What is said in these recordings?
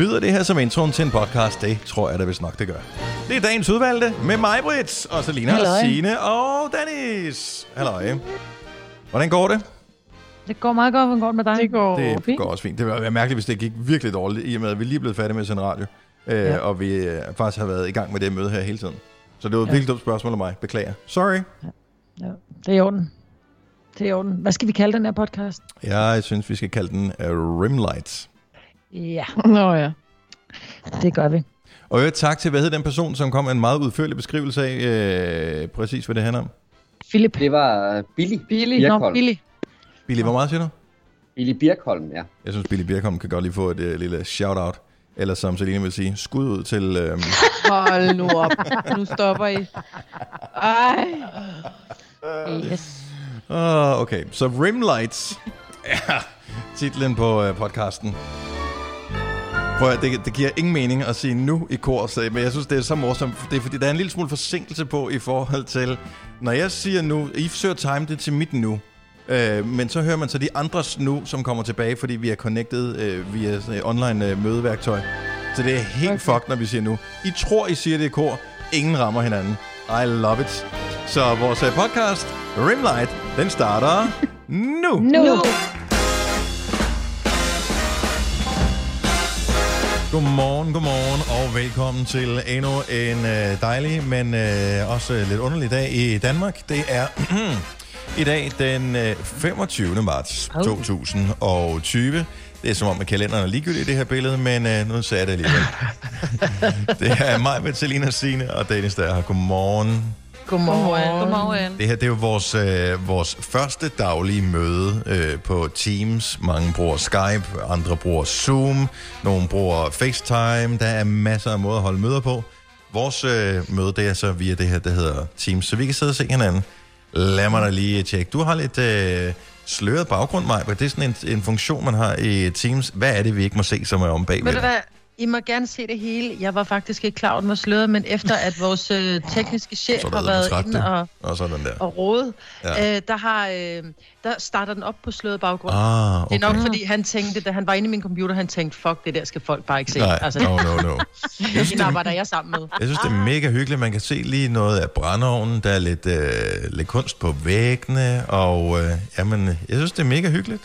Lyder det her som introen til en podcast? Det tror jeg da vist nok, det gør. Det er dagens udvalgte med mig, Britt, og Selina, og. Signe og Dennis. Halløj. Hvordan går det? Det går meget godt, hvordan går det med dig? Det går Det fint. går også fint. Det ville være mærkeligt, hvis det gik virkelig dårligt, i og med, at vi lige er blevet færdige med at sende radio. Øh, Ja. Og vi øh, faktisk har været i gang med det møde her hele tiden. Så det var et Ja. virkelig dumt spørgsmål af mig. Beklager. Sorry. Ja, det er i orden. Det er i orden. Hvad skal vi kalde den her podcast? Jeg synes, vi skal kalde den uh, Rimlights. Ja, Nå ja. det gør vi. Og øvrigt tak til, hvad hed den person, som kom med en meget udførlig beskrivelse af øh, præcis, hvad det handler om. Philip. Det var øh, Billy. Billy. Nå, Birkholm. Billy. Billy, hvor meget siger du? Billy Birkholm, ja. Jeg synes, Billy Birkholm kan godt lige få et øh, lille shout-out. Eller som Selina vil sige, skud ud til... Øh, Hold nu op. Nu stopper I. Ej. Yes. Uh, okay, så Rimlights er titlen på uh, podcasten. Prøv at, det, det giver ingen mening at sige nu i kor, så, men jeg synes, det er så morsomt. Det er fordi, der er en lille smule forsinkelse på i forhold til, når jeg siger nu, I forsøger at time det til mit nu, øh, men så hører man så de andres nu, som kommer tilbage, fordi vi er connected øh, via et online øh, mødeværktøj. Så det er helt okay. fucked, når vi siger nu. I tror, I siger det i kor. Ingen rammer hinanden. I love it. Så vores øh, podcast, Rimlight, den starter nu. Nu. Godmorgen, godmorgen og velkommen til endnu en øh, dejlig, men øh, også lidt underlig dag i Danmark. Det er i dag den øh, 25. marts Hov. 2020. Det er som om, at kalenderen er ligegyldig i det her billede, men øh, nu ser jeg det alligevel. det er mig, Bettelina Signe og Dennis, der er her. Godmorgen. Godmorgen. Godmorgen. Det her det er jo vores, øh, vores første daglige møde øh, på Teams. Mange bruger Skype, andre bruger Zoom, nogle bruger FaceTime. Der er masser af måder at holde møder på. Vores øh, møde det er så via det her, der hedder Teams, så vi kan sidde og se hinanden. Lad mig da lige tjekke. Du har lidt øh, sløret baggrund, Maja. Det er sådan en, en funktion, man har i Teams. Hvad er det, vi ikke må se, som er om bagved? Ved du hvad? I må gerne se det hele. Jeg var faktisk ikke klar at den var sløret, men efter at vores øh, tekniske chef har været inde det. og, Og sådan der. og rådet, Ja. øh, der, har, øh, der starter den op på sløret baggrund. Ah, Det okay. er nok, fordi han tænkte, da han var inde i min computer, han tænkte, fuck, det der skal folk bare ikke se. Nej, Altså, no, no, no. det, det arbejder jeg sammen med. Jeg synes, det er mega hyggeligt. Man kan se lige noget af brændeovnen. Der er lidt, øh, lidt kunst på væggene. Og øh, jamen, jeg synes, det er mega hyggeligt.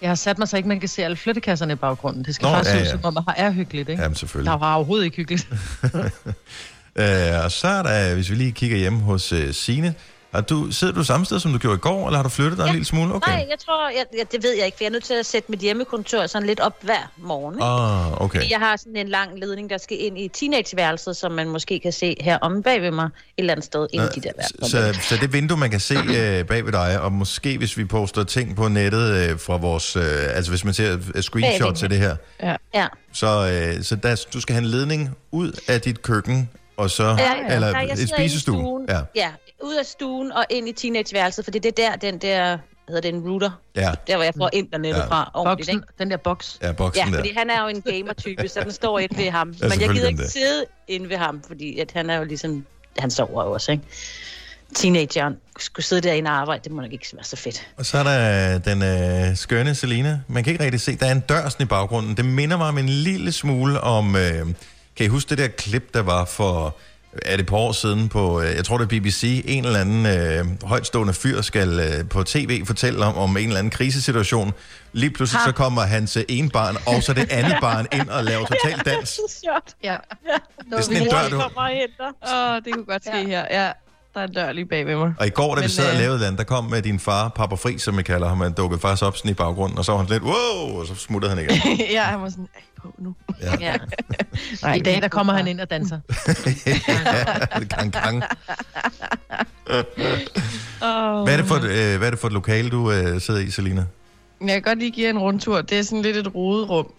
Jeg har sat mig så ikke, man kan se alle flyttekasserne i baggrunden. Det skal Nå, faktisk ja, ja, ja. ja. som om, at er hyggeligt, ikke? Jamen, Der selvfølgelig. var overhovedet ikke hyggeligt. Øh, og så er der, hvis vi lige kigger hjem hos øh, Signe. Har du, sidder du samme sted, som du gjorde i går, eller har du flyttet dig ja. en lille smule? Okay. Nej, jeg tror, jeg, jeg, det ved jeg ikke, for jeg er nødt til at sætte mit hjemmekontor sådan lidt op hver morgen. Ah, okay. Jeg har sådan en lang ledning, der skal ind i teenageværelset, som man måske kan se her om bag ved mig, et eller andet sted inde i de der så, værelser. så, så det vindue, man kan se øh, bag ved dig, og måske hvis vi poster ting på nettet øh, fra vores, øh, altså hvis man ser øh, screenshots af det her, Ja. så, øh, så der, du skal have en ledning ud af dit køkken, og så, Ja, eller nej, jeg et spisestue. stuen. Ja, ja, ud af stuen og ind i teenageværelset, for det er der, den der, hedder det, en router, ja, der hvor jeg får internettet Ja. ja. fra Boksen, ikke? den der boks. ja, boksen Ja, der. fordi han er jo en gamer-type, så den står ind ved ham. Men jeg gider ikke det. sidde inde ved ham, fordi at han er jo ligesom, han sover jo også, ikke? Teenageren skulle sidde derinde og arbejde, det må nok ikke være så fedt. Og så er der den øh, skønne Selina. Man kan ikke rigtig se, der er en dør sådan i baggrunden. Det minder mig om en lille smule om... Øh, kan I huske det der klip, der var for... Er det et par år siden på, øh, jeg tror det er BBC, en eller anden øh, højtstående fyr skal øh, på tv fortælle om, om en eller anden krisesituation. Lige pludselig så kommer hans øh, ene barn, og så det andet barn ind og laver total dans. sjovt. Ja. Det er sådan en dør, du... Åh, det kunne godt ske ja. her. Ja, der er en dør lige bag ved mig. Og i går, da vi sad og øh, lavede den, der kom med din far, Papa Fri, som vi kalder ham, han dukkede faktisk op sådan i baggrunden, og så var han lidt, wow, og så smuttede han igen. ja, han var sådan, "Ej, på nu. Ja. Ja. Nej, I dag, der kommer han ind og danser. ja, gang, gang. Hvad er det for et, øh, hvad er det for et lokale, du øh, sidder i, Selina? Jeg kan godt lige give jer en rundtur. Det er sådan lidt et roderum.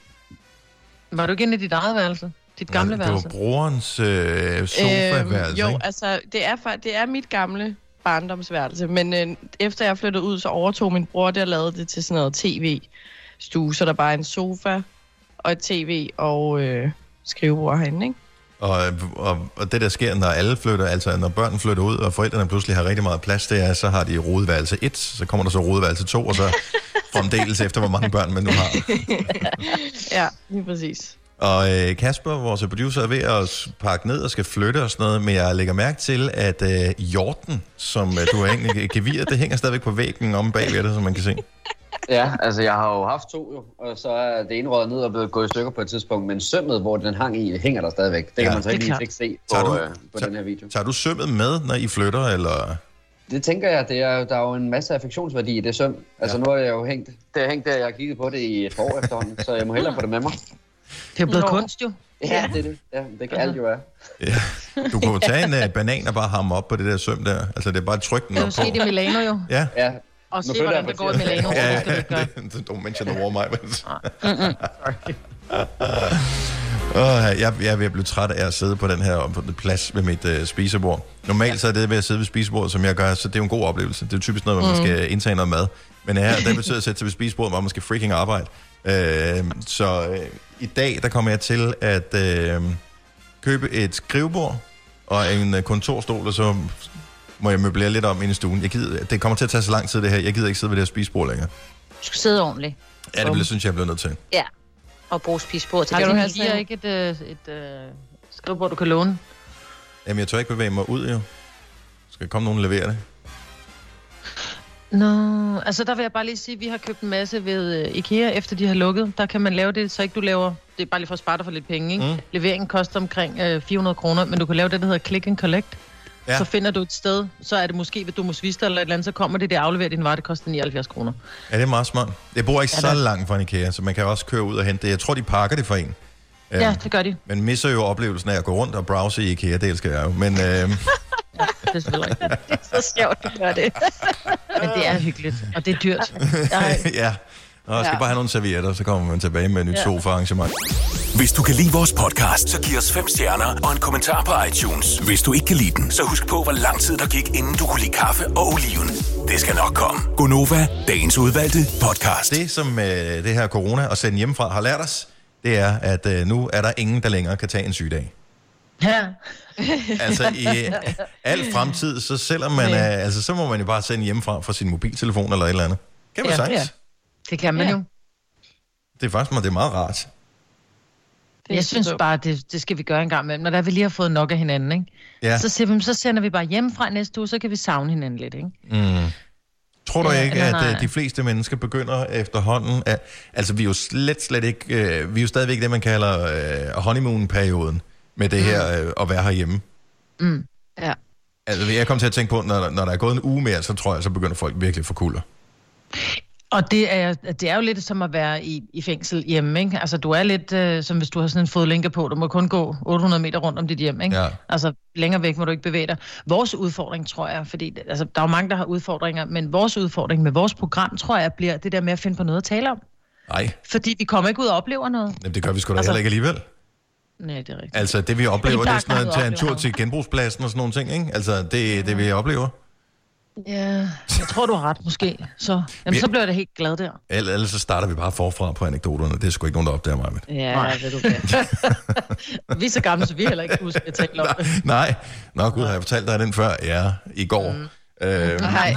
Var du ikke inde i dit eget værelse? Dit gamle det var værelse? brorens øh, sofa-værelse, jo, ikke? altså, det er, det er mit gamle barndomsværelse, men øh, efter jeg flyttede ud, så overtog min bror det og lavede det til sådan noget tv-stue, så der bare er en sofa og et tv og øh, skrivebord herinde, ikke? Og, og, og det, der sker, når alle flytter, altså når børn flytter ud, og forældrene pludselig har rigtig meget plads, det er, så har de rodeværelse 1, så kommer der så rodeværelse 2, og så fremdeles efter, hvor mange børn man nu har. Ja, lige præcis. Og øh, Kasper, vores producer, er ved at pakke ned og skal flytte og sådan noget, men jeg lægger mærke til, at øh, hjorten, som øh, du har egentlig gevir, det hænger stadigvæk på væggen om bagved dig, som man kan se. Ja, altså jeg har jo haft to jo, og så er det ene røget ned og blevet gået i stykker på et tidspunkt, men sømmet, hvor den hang i, hænger der stadigvæk. Det kan Ja. man så ikke lige ikke se Tager på, du- øh, på tager- den her video. Tager du sømmet med, når I flytter, eller... Det tænker jeg, det er, der er jo en masse affektionsværdi i det søm. Altså Ja. nu er jeg jo hængt, det er hængt der, jeg har kigget på det i et år efterhånden, så jeg må hellere få det med mig. Det er blevet Nå. kunst jo. Ja, det er det. Ja, det kan alt jo være. Ja. Du kunne tage en uh, banan og bare hamre op på det der søm der. Altså, det er bare at trykke den Det er op jo på. set i Milano jo. Ja, Ja, Og se, hvordan det går i på Milano. ja, don't mention the war, mig. Oh, jeg, jeg er ved at blive træt af at sidde på den her på den plads ved mit uh, spisebord. Normalt så er det ved at sidde ved spisebordet, som jeg gør, så det er jo en god oplevelse. Det er jo typisk noget, hvor man skal indtage noget mad. Men her, der betyder at sætte sig ved spisebordet, hvor man skal freaking arbejde. Uh, så uh, i dag, der kommer jeg til at uh, købe et skrivebord og en uh, kontorstol, og så må jeg møblere lidt om inde i stuen. Jeg gider, det kommer til at tage så lang tid, det her. Jeg gider ikke sidde ved det her spisebord længere. Du skal sidde ordentligt. Ja, det bliver, synes jeg, jeg bliver nødt til. Ja. Og bruge spisbord til Har Skal du sådan- ikke et, øh, et øh, skrivebord, du kan låne? Jamen, jeg tør ikke bevæge mig ud, jo. Skal komme nogen og levere det? Nå, altså der vil jeg bare lige sige, at vi har købt en masse ved øh, IKEA, efter de har lukket. Der kan man lave det, så ikke du laver... Det er bare lige for at spare dig for lidt penge, ikke? Mm. Leveringen koster omkring øh, 400 kroner, men du kan lave det, der hedder click and collect. Ja. Ja. Så finder du et sted, så er det måske ved Domus Vista eller et eller andet, så kommer det, det afleverer din vare, det koster 79 kroner. Ja, det er meget smart. Jeg bor ikke Ja, så langt fra en IKEA, så man kan også køre ud og hente det. Jeg tror, de pakker det for en. Øhm, Ja, det gør de. Men misser jo oplevelsen af at gå rundt og browse i IKEA, det elsker jeg jo. Men, øhm, Det er selvfølgelig rigtigt. Det er så sjovt, du gør det. Men det er hyggeligt, og det er dyrt. Jeg, ja. Og jeg skal Ja. bare have nogle servietter, så kommer man tilbage med et nyt ja. sofa-arrangement. Hvis du kan lide vores podcast, så giv os fem stjerner og en kommentar på iTunes. Hvis du ikke kan lide den, så husk på, hvor lang tid der gik, inden du kunne lide kaffe og oliven. Det skal nok komme. Gonova, dagens udvalgte podcast. Det, som øh, det her corona og sende hjemmefra har lært os, det er, at øh, nu er der ingen, der længere kan tage en sygedag. ja. Altså i øh, al fremtid, så selvom man er, altså, så må man jo bare sende hjemmefra fra sin mobiltelefon eller et eller andet. Kan man Ja, sagtens? ja. Det kan man Ja. jo. Det er faktisk det er meget rart. Det er Jeg synes så- bare, det, det skal vi gøre en gang imellem. Når der vi lige har fået nok af hinanden, ikke? Ja. Så, siger vi, så sender vi bare hjemmefra næste uge, så kan vi savne hinanden lidt, ikke? Mm. Tror du Ja, ikke, at nej. øh, de fleste mennesker begynder efterhånden at... Altså, vi er jo slet, slet ikke... Øh, vi er jo stadigvæk det, man kalder øh, honeymoon-perioden med det her øh, at være herhjemme. Ja. Altså, jeg kom til at tænke på, når, der- når der er gået en uge mere, så tror jeg, så begynder folk virkelig at få kulder. Og det er, det er jo lidt som at være i, i fængsel hjemme, ikke? Altså, du er lidt øh, som hvis du har sådan en fodlænke på. Du må kun gå 800 meter rundt om dit hjem, ikke? Ja. Altså, længere væk må du ikke bevæge dig. Vores udfordring, tror jeg, fordi altså, der er jo mange, der har udfordringer, men vores udfordring med vores program, tror jeg, bliver det der med at finde på noget at tale om. Nej, Fordi vi kommer ikke ud og oplever noget. Jamen, det gør vi sgu da Altså- heller ikke alligevel. Nej, det er rigtigt. Altså, det vi oplever, det er sådan noget, kommet tage en tur til genbrugspladsen og sådan nogle ting, ikke? Altså, det det, vi oplever. Ja, jeg tror, du har ret, måske. Så, jamen, så bliver jeg da helt glad der. Ell- Ellers så starter vi bare forfra på anekdoterne. Det er sgu ikke nogen, der opdager mig. Med. Ja, Nej. ved du hvad. Vi er så gamle, så vi heller ikke husker at tale om det. Nej, nå gud, har jeg fortalt dig den før? Ja, i går. Mm. Øh, Nej.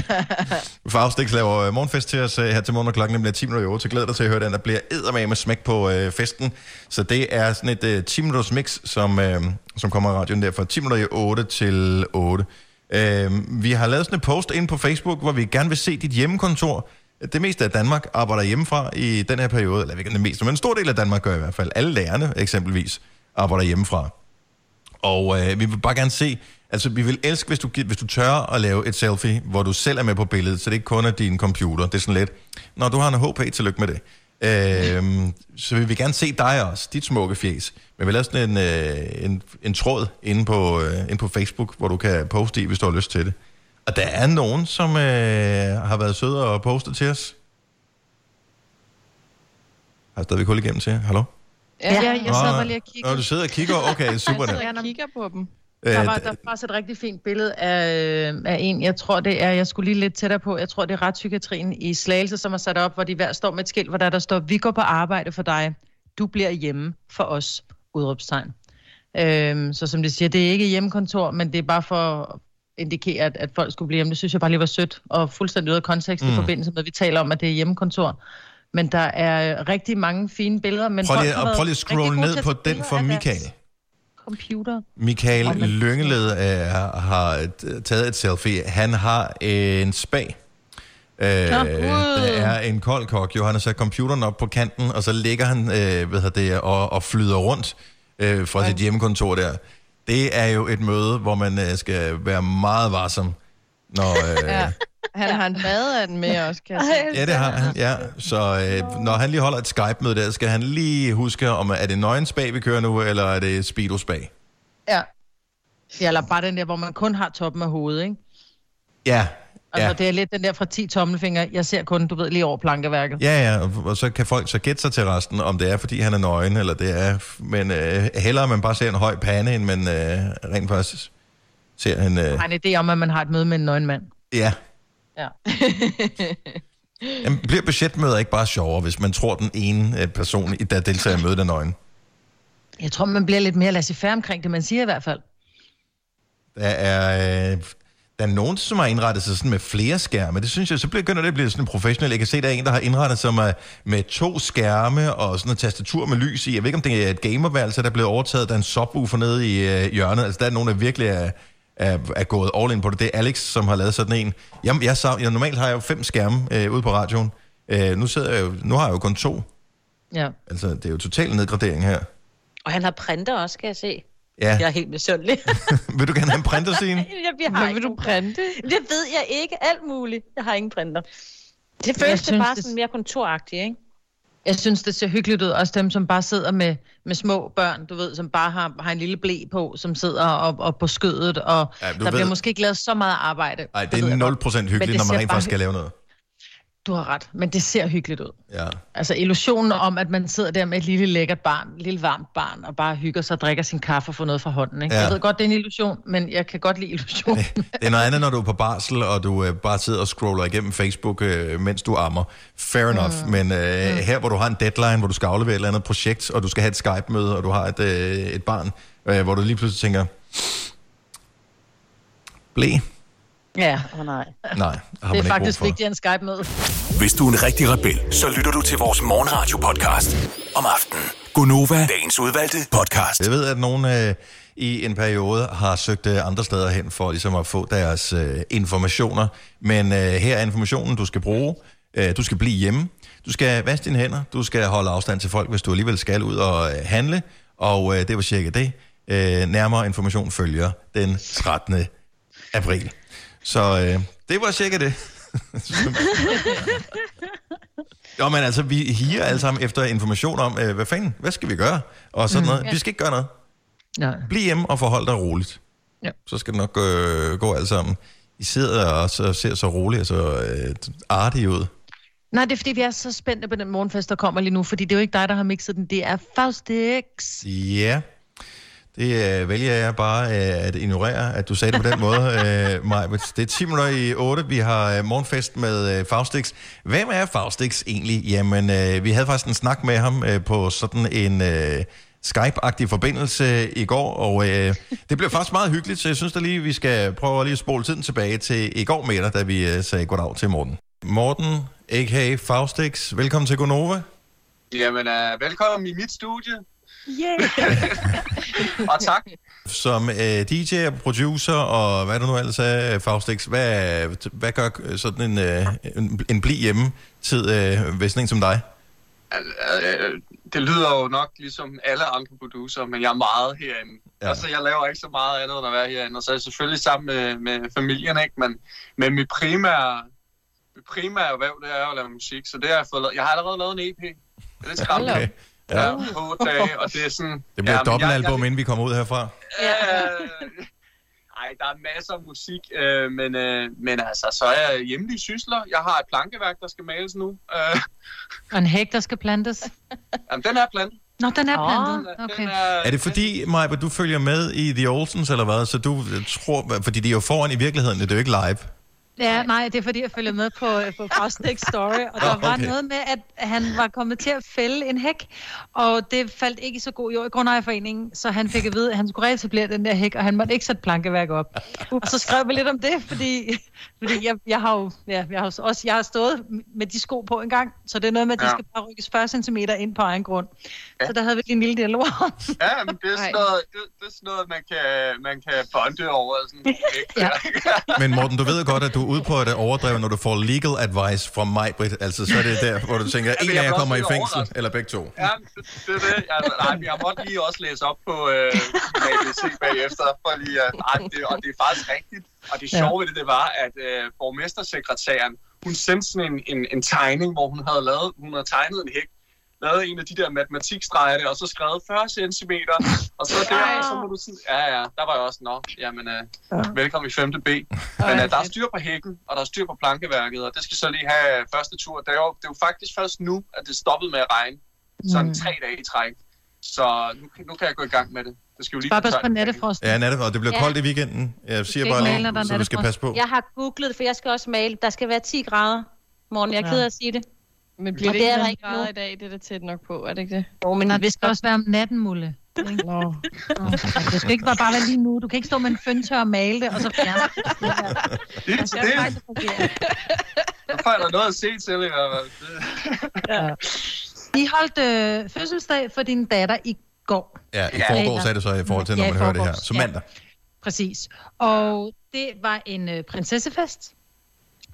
Faustix laver øh, morgenfest til os øh, her til morgen, og klokken bliver 10 minutter i 8, så glæder dig til at høre den, der bliver eddermame med smæk på øh, festen. Så det er sådan et øh, 10 minutters mix, som, øh, som kommer i radioen der fra 10 minutter i 8 til 8. Øh, vi har lavet sådan en post ind på Facebook, hvor vi gerne vil se dit hjemmekontor. Det meste af Danmark arbejder hjemmefra i den her periode, eller ikke det meste, men en stor del af Danmark gør i hvert fald. Alle lærerne eksempelvis arbejder hjemmefra. Og øh, vi vil bare gerne se, altså vi vil elske, hvis du, hvis du tør at lave et selfie, hvor du selv er med på billedet, så det ikke kun er din computer. Det er sådan lidt, når du har en HP, tillykke med det. Øh, så vi vil gerne se dig også, dit smukke fjes. Men vi laver sådan en, øh, en, en tråd inde på, øh, inde på Facebook, hvor du kan poste i, hvis du har lyst til det. Og der er nogen, som øh, har været søde og postet til os. Har jeg stadigvæk hul igennem til? Hallo? Ja, ja jeg Nå, bare lige og Nå, kiggede. du sidder og kigger. Okay, super. Jeg sidder og kigger på dem. Der Øh, var, der var faktisk et rigtig fint billede af, af en, jeg tror det er, jeg skulle lige lidt tættere på, jeg tror det er retspsykiatrien i Slagelse, som har sat op, hvor de hver står med et skilt, hvor der, der står, vi går på arbejde for dig, du bliver hjemme for os, udråbstegn. Øhm, så som de siger, det er ikke hjemmekontor, men det er bare for at indikere, at, at folk skulle blive hjemme. Det synes jeg bare lige var sødt, og fuldstændig ude af kontekst mm. i forbindelse med, at vi taler om, at det er hjemmekontor. Men der er rigtig mange fine billeder. Men Prøv lige, og prøv lige at til ned på den for af deres Michael. Computer. Michael man- Lyngeled er, har taget et selfie. Han har en spag. Øh, der er en kold kok. Jo, han har sat computeren op på kanten, og så ligger han øh, hedder det, og, og flyder rundt øh, fra sit hjemmekontor der. Det er jo et møde, hvor man øh, skal være meget varsom. Når, øh, ja. Ja. Han har en badeand med også, kan jeg ja, det har han. Ja. Så øh, når han lige holder et Skype-møde der, skal han lige huske, om er det nøgen spag, vi kører nu, eller er det speedo spag? Ja. ja. Eller bare den der, hvor man kun har toppen af hovedet, ikke? Ja, Altså, ja. det er lidt den der fra 10 tommelfingre. Jeg ser kun, du ved, lige over plankeværket. Ja, ja, og, så kan folk så gætte sig til resten, om det er, fordi han er nøgen, eller det er... Men øh, hellere man bare ser en høj pande, end man øh, rent faktisk ser en... Øh, har en idé om, at man har et møde med en nøgen mand. ja. Ja. Jamen, bliver budgetmøder ikke bare sjovere, hvis man tror, den ene øh, person, der deltager i mødet, er nøgen? Jeg tror, man bliver lidt mere laissez-faire omkring det, man siger i hvert fald. Der er... Øh, der er nogen, som har indrettet sig sådan med flere skærme. Det synes jeg, så begynder det at blive sådan professionelt. Jeg kan se, der er en, der har indrettet sig med, med to skærme og sådan et tastatur med lys i. Jeg ved ikke, om det er et gamerværelse, der er blevet overtaget. Der er en subwoofer nede i øh, hjørnet. Altså, der er nogen, der virkelig er, er, er gået all in på det. Det er Alex, som har lavet sådan en. Jamen, jeg, jeg, jeg, normalt har jeg jo fem skærme øh, ude på radioen. Øh, nu, sidder jeg jo, nu har jeg jo kun to. Ja. Altså, det er jo total nedgradering her. Og han har printer også, kan jeg se. Ja, Jeg er helt misundelig. vil du gerne have en printer, Signe? jeg, jeg har Hvad vil du printe? Det ved jeg ikke. Alt muligt. Jeg har ingen printer. Det føles det bare det- sådan mere kontoragtigt, ikke? Jeg synes, det ser hyggeligt ud. Også dem, som bare sidder med, med små børn, du ved, som bare har, har en lille blæ på, som sidder op, op på skødet, og Ja, der ved- bliver måske ikke lavet så meget arbejde. Nej, Det er jeg 0% godt. Men hyggeligt, når man rent faktisk skal lave noget. Du har ret, men det ser hyggeligt ud. Ja. Altså illusionen om, at man sidder der med et lille lækkert barn, et lille varmt barn, og bare hygger sig og drikker sin kaffe og får noget fra hånden. Ikke? Ja. Jeg ved godt, det er en illusion, men jeg kan godt lide illusionen. Det er noget andet, når du er på barsel, og du øh, bare sidder og scroller igennem Facebook, øh, mens du ammer. Fair enough. Mm. Men øh, her, hvor du har en deadline, hvor du skal aflevere et eller andet projekt, og du skal have et Skype-møde, og du har et, øh, et barn, øh, hvor du lige pludselig tænker, blæ? Ja, oh, nej. Nej, har det er man faktisk vigtigere end Skype med. Hvis du er en rigtig rebel, så lytter du til vores morgenradio-podcast om aftenen. Gunova, dagens udvalgte podcast. Jeg ved, at nogen øh, i en periode har søgt øh, andre steder hen for ligesom at få deres øh, informationer. Men øh, her er informationen, du skal bruge. Øh, du skal blive hjemme. Du skal vaske dine hænder. Du skal holde afstand til folk, hvis du alligevel skal ud og øh, handle. Og øh, det var cirka det. Øh, nærmere information følger den 13. april. Så øh, det var cirka det. Jo, men altså, vi higer alle sammen efter information om, øh, hvad fanden, hvad skal vi gøre? Og sådan mm, noget. Vi skal ikke gøre noget. Ja. Bliv hjemme og forhold dig roligt. Ja. Så skal det nok øh, gå alt sammen. I sidder og så, ser så roligt og så øh, artige ud. Nej, det er fordi, vi er så spændte på den morgenfest, der kommer lige nu, fordi det er jo ikke dig, der har mixet den, det er Faustix. Ja, det øh, vælger jeg bare øh, at ignorere, at du sagde det på den måde, øh, Maj. Det er 10 minutter i 8. Vi har øh, morgenfest med øh, Faustix. Hvem er Faustix egentlig? Jamen, øh, vi havde faktisk en snak med ham øh, på sådan en... Øh, Skype-agtig forbindelse i går, og øh, det blev faktisk meget hyggeligt, så jeg synes da lige, vi skal prøve lige at spole tiden tilbage til i går med dig, da vi øh, sagde goddag til Morten. Morten, a.k.a. Faustix, velkommen til Gonova. Jamen, uh, velkommen i mit studie, Yeah. og tak. Som uh, DJ og producer, og hvad du nu ellers er, Faustix, hvad, hvad gør sådan en, uh, en, en bli hjemme tid, uh, hvis sådan en som dig? Det lyder jo nok ligesom alle andre producer, men jeg er meget herinde. Ja. Altså, jeg laver ikke så meget andet end at være herinde, og så er jeg selvfølgelig sammen med, med familien, ikke? Men, men mit primære, mit primære erhverv, det er at lave musik, så det har jeg fået lavet. Jeg har allerede lavet en EP. Det er lidt skræmmende. Okay. Ja. Ja, på otte dage, og det er sådan... det bliver ja, et men dobbeltalbum, jeg- inden vi kommer ud herfra. Øh, Ej, der er masser af musik, øh, men, øh, men altså, så er jeg hjemlige sysler. Jeg har et plankeværk, der skal males nu. Øh, Og en hæk, der skal plantes. jamen, den er plantet. Nå, den er plantet. Den Okay. er, Er det fordi, Maja, du følger med i The Olsens, eller hvad? Så du tror, fordi de er jo foran i virkeligheden, det er jo ikke live. Ja, nej, det er fordi, jeg følger med på, øh, på Frostnik Story, og der Nå, var okay. noget med, at han var kommet til at fælde en hæk, og det faldt ikke i så god jord i Grundejerforeningen, så han fik at vide, at han skulle reetablere den der hæk, og han måtte ikke sætte plankeværk op. Og så skrev vi lidt om det, fordi, fordi jeg, jeg har jo ja, jeg har også jeg har stået med de sko på en gang, så det er noget med, at de Ja. skal bare rykkes 40 cm ind på egen grund. Så der havde vi lige en lille dialog om. Ja, men det er sådan noget, det, det er sådan noget man, kan, man kan bonde over. Sådan, ikke? Ja. Men Morten, du ved godt, at du ude på at overdrive, når du får legal advice fra mig, Britt. Altså, så er det der, hvor du tænker, en jeg af jer kommer i fængsel, overrasket. eller begge to. Ja, det, det er det. Altså, nej, men jeg måtte lige også læse op på øh, ABC bagefter, for lige at, nej, det, og det er faktisk rigtigt. Og det sjove ved det, det var, at øh, borgmestersekretæren, hun sendte sådan en, en, en tegning, hvor hun havde lavet, hun havde tegnet en hæk, lavet en af de der matematikstreger der, og så skrevet 40 cm, og så der, og så må du sådan, ja, ja, der var jeg også, nå, jamen, øh, velkommen i 5. B. Men øh, der er styr på hækken, og der er styr på plankeværket, og det skal så lige have første tur. Det er jo, det er jo faktisk først nu, at det stoppede med at regne, sådan Mm. tre dage i træk. Så nu, nu kan jeg gå i gang med det. Det skal jo lige Bare pas på nattefrost. Ja, Natte, og det bliver Ja. koldt i weekenden. Jeg siger bare lige, så du skal nattefrost. passe på. Jeg har googlet, for jeg skal også male. Der skal være 10 grader. Morgen, jeg er Ja. ked af at sige det. Men bliver Og det det ikke er der ikke grader i dag? Det er da tæt nok på, er det ikke det? Jo, men det skal også være om natten, Mulle. Nå. Nå, Det skal ikke bare bare være lige nu. Du kan ikke stå med en føntør og male det, og så fjerne det. Det er til det. Så får jeg da noget at se til, i hvert fald. Det- I holdt øh, fødselsdag for din datter i går. Ja, i Ja. forgårs er det så i forhold til, når Ja, man hører det her. Så ja. mandag. Præcis. Og det var en øh, prinsessefest.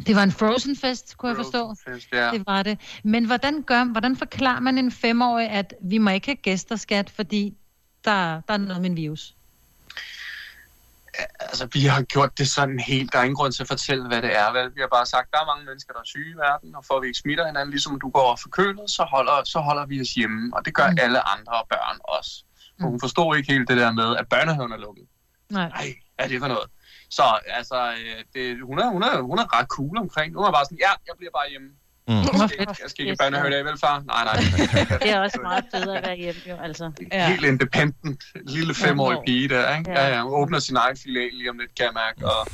Det var en Frozen-fest, kunne jeg forstå. Fest, Ja. Det var det. Men hvordan, gør, hvordan forklarer man en femårig, at vi må ikke have gæster, skat, fordi der, der er noget med en virus? Altså, vi har gjort det sådan helt. Der er ingen grund til at fortælle, hvad det er. Vel? Vi har bare sagt, der er mange mennesker, der er syge i verden, og for at vi ikke smitter hinanden, ligesom du går forkølet, så holder, så holder vi os hjemme. Og det gør Mm. mm. alle andre børn også. Mm. hun forstod ikke helt det der med, at børnehaven er lukket. Nej. Nej, er det for noget? Så altså, øh, det, hun, er, hun, er, hun er ret cool omkring. Hun er bare sådan, ja, jeg bliver bare hjemme. Mm. Jeg skal, ikke, fedt. jeg skal ikke i børnehave i dag, vel far? Nej, nej. Det er også meget federe at være hjemme, jo, altså. Ja. Helt independent. Lille femårig pige der, ikke? Ja. Ja, ja. Hun åbner sin egen filial lige om lidt, kan jeg mærke. Og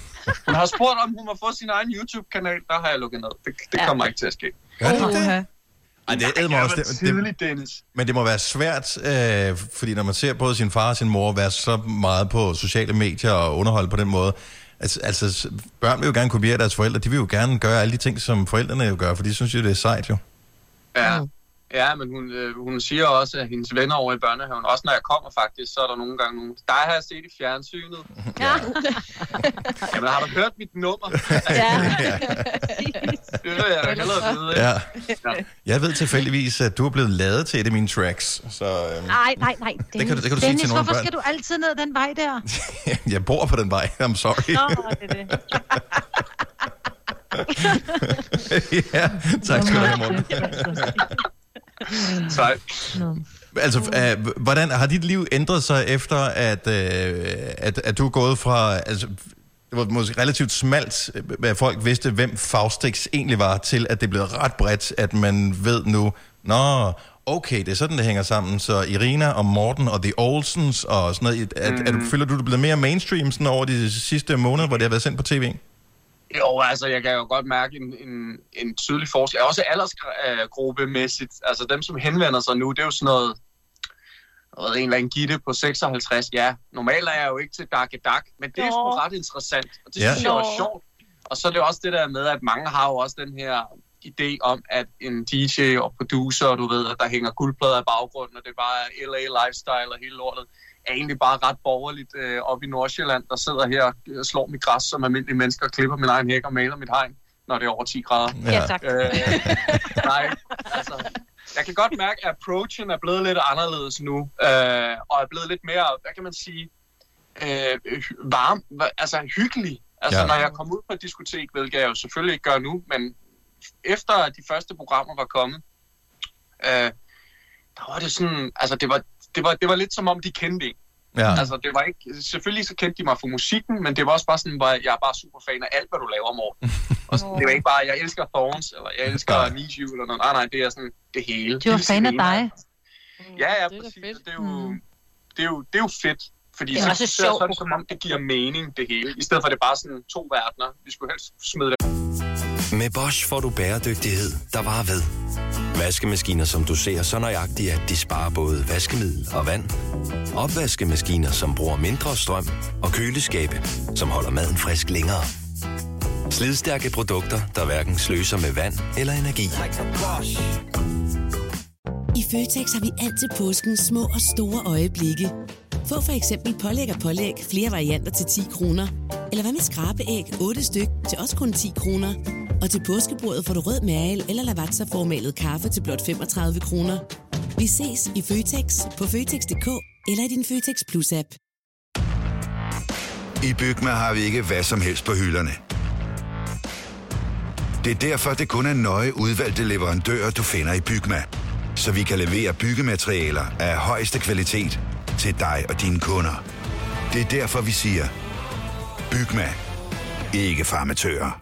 hun har spurgt, om hun må få sin egen YouTube-kanal. Der har jeg lukket ned. Det, det Ja. kommer ikke til at ske. Gør det det? Ej, det er Jeg også... Det, det, tidligt, Dennis. men det må være svært, øh, fordi når man ser både sin far og sin mor være så meget på sociale medier og underholde på den måde, altså, altså børn vil jo gerne kopiere deres forældre, de vil jo gerne gøre alle de ting, som forældrene jo gør, for de synes jo, det er sejt jo. Ja. Ja, men hun, øh, hun siger også, at hendes venner over i børnehaven, også når jeg kommer faktisk, så er der nogle gange nogen, dig har jeg set i fjernsynet. Ja. Jamen, har du hørt mit nummer? ja. ja. Det vil jeg da hellere vide. ja. Ja. Jeg ved tilfældigvis, at du er blevet lavet til et af mine tracks, så øh, Nej, nej, nej. det, kan, du- det kan du sige Dennis, til nogle hvorfor børn. skal du altid ned den vej der? jeg bor på den vej, I'm sorry. Nå, det er det. ja, tak skal du have, Morten. Sejt. Nå. Altså, øh, hvordan har dit liv ændret sig efter, at, øh, at, at du er gået fra... Altså, det var måske relativt smalt, at folk vidste, hvem Faustix egentlig var, til at det blev ret bredt, at man ved nu, nå, okay, det er sådan, det hænger sammen. Så Irina og Morten og The Olsens og sådan noget, at, mm. at, at, føler du, det er blevet mere mainstream sådan over de sidste måneder, hvor det har været sendt på tv? Jo, altså, jeg kan jo godt mærke en, en, en tydelig forskel. Også aldersgruppemæssigt. Altså, dem, som henvender sig nu, det er jo sådan noget... Jeg ved, en eller anden gitte på 56. Ja, normalt er jeg jo ikke til dak dak, men det er Nå. ret interessant. Og det Ja. synes jeg er sjovt. Og så er det også det der med, at mange har jo også den her idé om, at en DJ og producer, du ved, at der hænger guldplader i baggrunden, og det er bare LA lifestyle og hele lortet, er egentlig bare ret borgerligt øh, oppe i Nordsjælland, der sidder her og øh, slår mit græs som almindelige mennesker, klipper min egen hæk og maler mit hegn, når det er over 10 grader. Ja, tak. Øh, nej, altså, jeg kan godt mærke, at approachen er blevet lidt anderledes nu, øh, og er blevet lidt mere, hvad kan man sige, øh, varm, altså hyggelig. Altså, Ja. når jeg kom ud på et diskotek, hvilket jeg jo selvfølgelig ikke gør nu, men efter de første programmer var kommet, øh, der var det sådan, altså det var, det var, det var lidt som om, de kendte en. Ja. Altså, det var ikke, selvfølgelig så kendte de mig for musikken, men det var også bare sådan, hvor jeg er bare super fan af alt, hvad du laver, Morten. Og sådan, det var ikke bare, jeg elsker Thorns, eller jeg elsker Nej. Need You, eller noget. Nej, nej, det er sådan det hele. De var fan af dig. Ja, ja, det er præcis. fedt. Det er, jo, Mm. det, er jo, det er jo fedt. Fordi Det er så, så, så er det som om, det giver mening, det hele. I stedet for, at det er bare sådan to verdener. Vi skulle helst smide det. Med Bosch får du bæredygtighed, der varer ved. Vaskemaskiner, som du ser så nøjagtigt, at de sparer både vaskemiddel og vand. Opvaskemaskiner, som bruger mindre strøm. Og køleskabe, som holder maden frisk længere. Slidstærke produkter, der hverken sløser med vand eller energi. I Føtex har vi altid påsken små og store øjeblikke. Få for eksempel pålæg og pålæg flere varianter til 10 kroner. Eller hvad med skrabeæg 8 styk til også kun 10 kroner. Og til påskebordet får du rød mal eller lavatserformalet kaffe til blot 35 kroner. Vi ses i Føtex på Føtex.dk eller i din Føtex Plus-app. I Bygma har vi ikke hvad som helst på hylderne. Det er derfor, det kun er nøje udvalgte leverandører, du finder i Bygma. Så vi kan levere byggematerialer af højeste kvalitet til dig og dine kunder. Det er derfor, vi siger, Bygma. Ikke farmatører.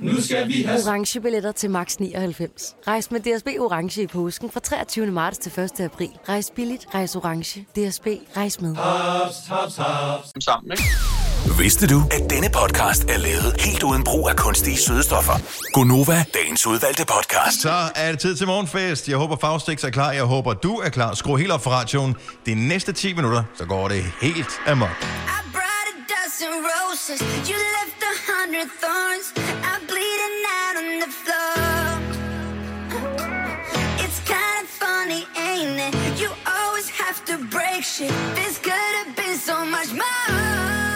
Nu skal vi have... Orange billetter til max 99. Rejs med DSB Orange i påsken fra 23. marts til 1. april. Rejs billigt, rejs orange. DSB, rejs med. Haps, haps, haps. Sammen, ikke? Vidste du, at denne podcast er lavet helt uden brug af kunstige sødestoffer? Gonova, dagens udvalgte podcast. Så er det tid til morgenfest. Jeg håber, Faustix er klar. Jeg håber, du er klar. Skru helt op for radioen. De næste 10 minutter, så går det helt amok. Dozen roses. You left a hundred thorns. I'm bleeding out on the floor. It's kind of funny, ain't it? You always have to break shit. This could have been so much more.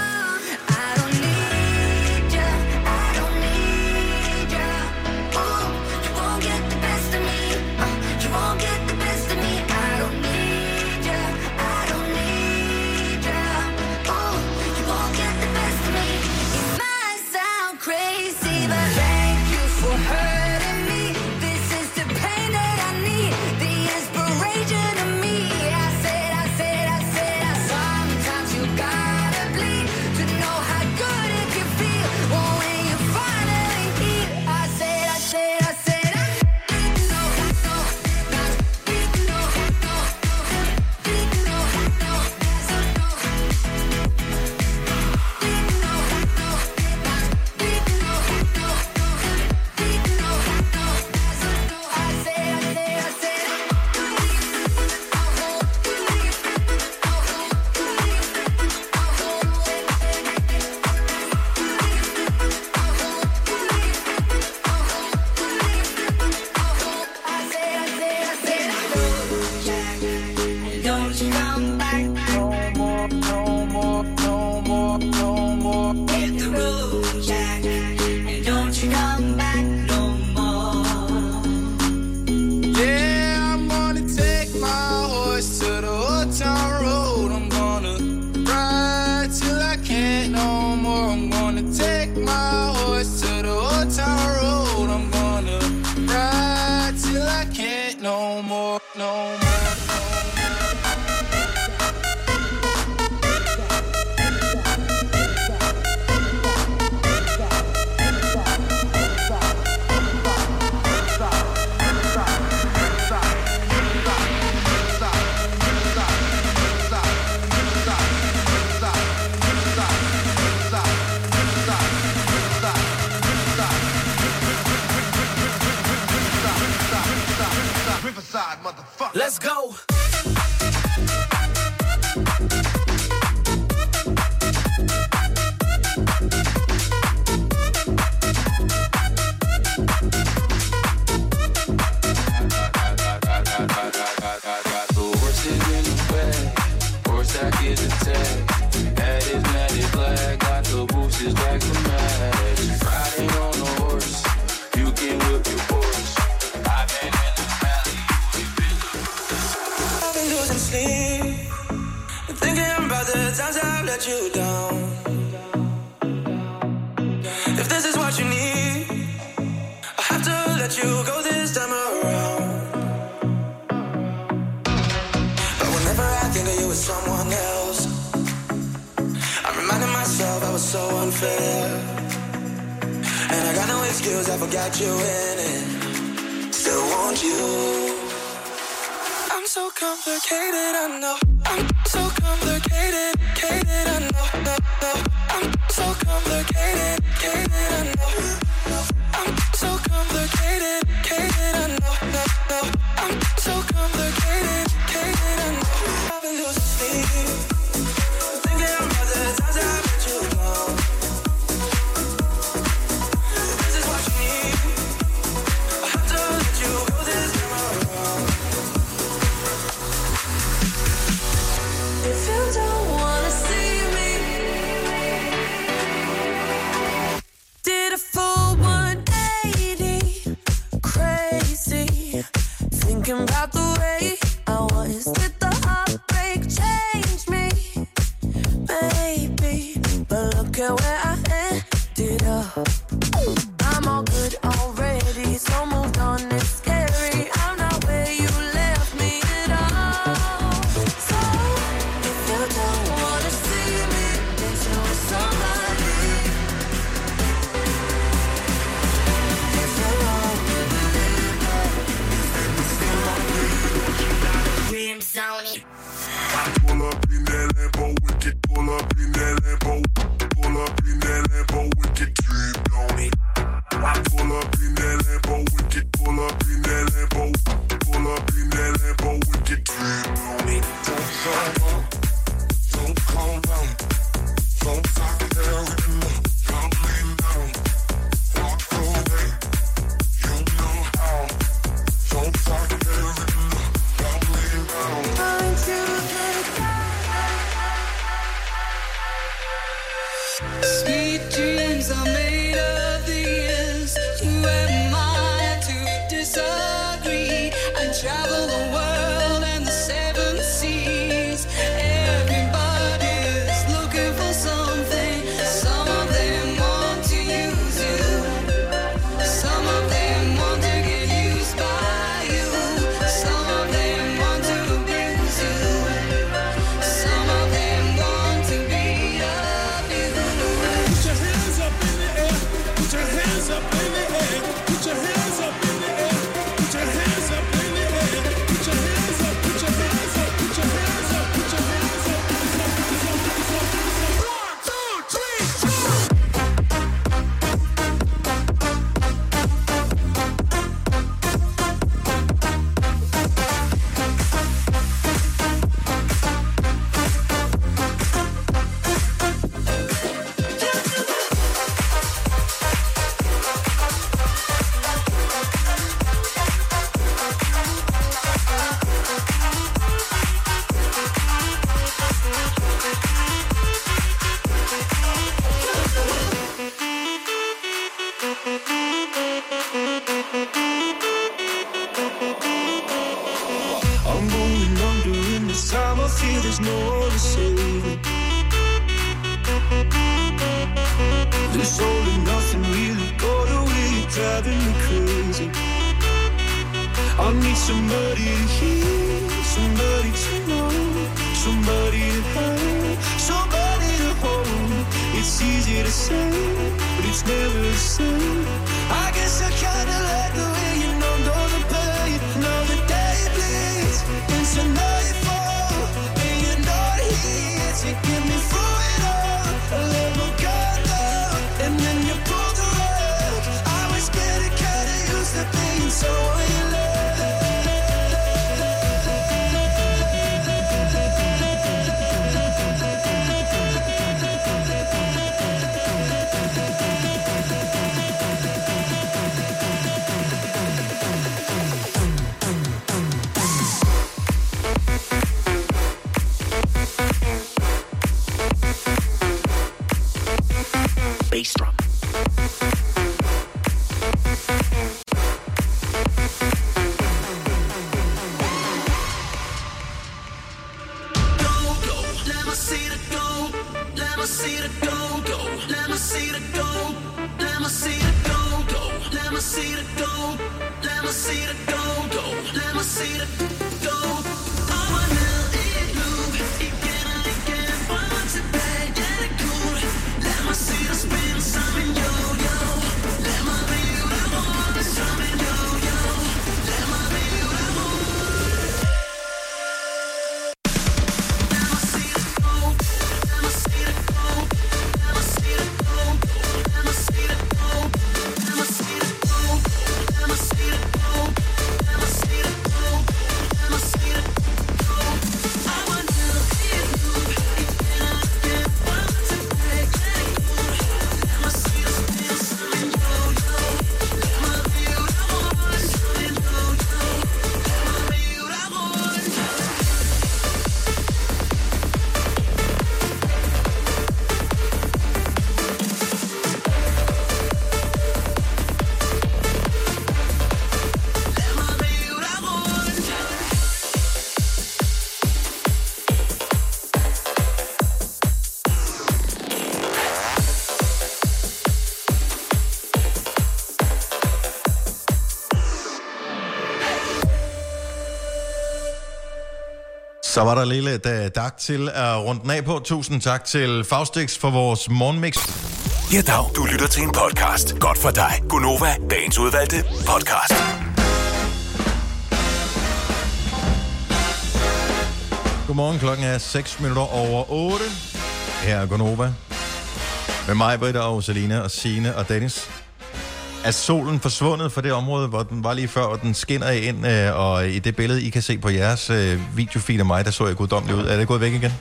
with someone else. I'm reminding myself I was so unfair. And I got no excuse, I forgot you in it. Still want you. I'm so complicated, I know. I'm so complicated, complicated I know, no, no. I'm so complicated, complicated I know. I'm so complicated, complicated I know, no, no. I'm so complicated, complicated I know. to sleep see the Så var der lille uh, dag til at runde den af på. Tusind tak til Faustix for vores morgenmix. Ja, dag. Du lytter til en podcast. Godt for dig. Gunova, dagens udvalgte podcast. Godmorgen, klokken er 6 minutter over 8. Her er Gonova. Med mig, Britta og Selina og Sine og Dennis. Er solen forsvundet fra det område, hvor den var lige før, og den skinner ind, øh, og i det billede, I kan se på jeres øh, videofeed af mig, der så jeg guddommeligt ud. Er det gået væk igen?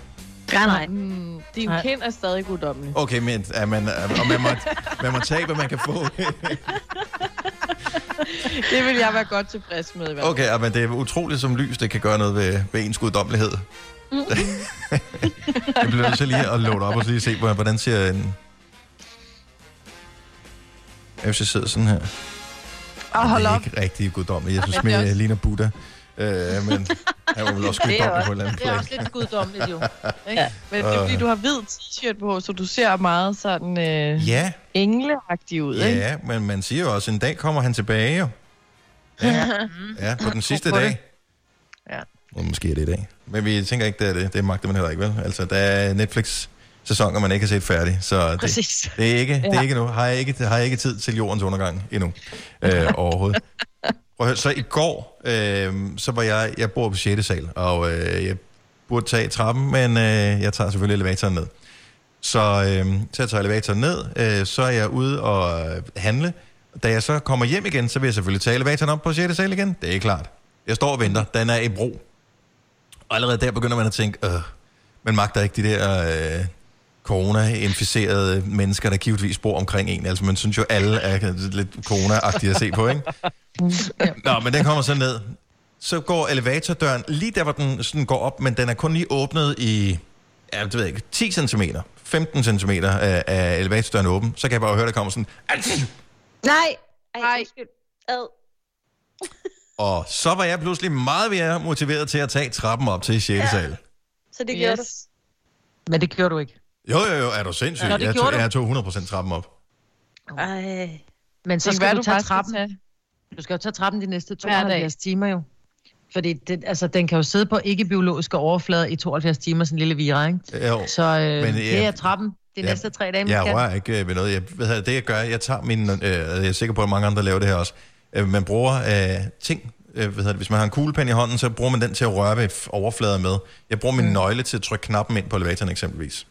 Nej, nej. Mm, din nej. kind er stadig guddommelig. Okay, men er man, er, og man, må, man må tage, hvad man kan få. Det vil jeg være godt tilfreds med. i hvert fald. Okay, men det er utroligt, som lys det kan gøre noget ved, ved ens guddommelighed. jeg bliver nødt til lige at loade op og lige se, på, hvordan ser en... Hvis jeg sidder sådan her. Og hold det er op. ikke rigtig guddommelig. Jeg synes jeg ligner Buddha. Øh, men han var vel også guddommelig på et eller andet det er også lidt guddommeligt, jo. Ikke? Ja. Men det er fordi, du har hvid t-shirt på, så du ser meget sådan øh, Ja, engleagtig ud, ikke? ja, men man siger jo også, en dag kommer han tilbage jo. Ja. Ja, på den sidste dag. Ja. Og måske er det i dag. Men vi tænker ikke, det er det. Det magter man heller ikke, vel? Altså, der er Netflix-sæsoner, man ikke har set færdig. Så det, Præcis. det er ikke, det er ikke nu. Har jeg ikke, har jeg ikke tid til jordens undergang endnu. Øh, overhovedet. Prøv høre, så i går, øh, så var jeg, jeg bor på 6. sal, og øh, jeg burde tage trappen, men øh, jeg tager selvfølgelig elevatoren ned. Så, øh, så jeg tager elevatoren ned, øh, så er jeg ude og øh, handle. Da jeg så kommer hjem igen, så vil jeg selvfølgelig tage elevatoren op på 6. sal igen. Det er klart. Jeg står og venter. Den er i bro. Og allerede der begynder man at tænke, øh, man magter ikke de der øh, corona-inficerede mennesker, der givetvis bor omkring en. Altså, man synes jo, alle er lidt corona-agtige at se på, ikke? Nå, men den kommer så ned. Så går elevatordøren lige der, hvor den sådan går op, men den er kun lige åbnet i, ja, det ved jeg ikke, 10 cm, 15 cm af, af elevatordøren åben. Så kan jeg bare høre, der kommer sådan, Nej. Ej, undskyld. Ad. og så var jeg pludselig meget mere motiveret til at tage trappen op til 6. Ja. sal. Så det gjorde Yes. Men det gjorde du ikke. Jo, jo, jo, er du sindssyg? Nå, det jeg, gjorde jeg tog 100% trappen op. Ej. Men så skal du tage trappen. tage- Du skal jo tage trappen de næste Hver dag. 72 timer jo. Fordi det, altså, den kan jo sidde på ikke-biologiske overflader i 72 timer, sådan en lille vira, ikke? Jo. Så øh, Men, det er trappen de ja, næste tre dage, man Jeg kan. rører ikke øh, ved noget. Jeg, ved, du, det jeg gør, jeg tager min, øh, jeg er sikker på, at mange andre laver det her også. Øh, man bruger øh, ting, øh, hvad det, hvis man har en kuglepen i hånden, så bruger man den til at røre ved overflader med. Jeg bruger min mm. nøgle til at trykke knappen ind på elevatoren eksempelvis.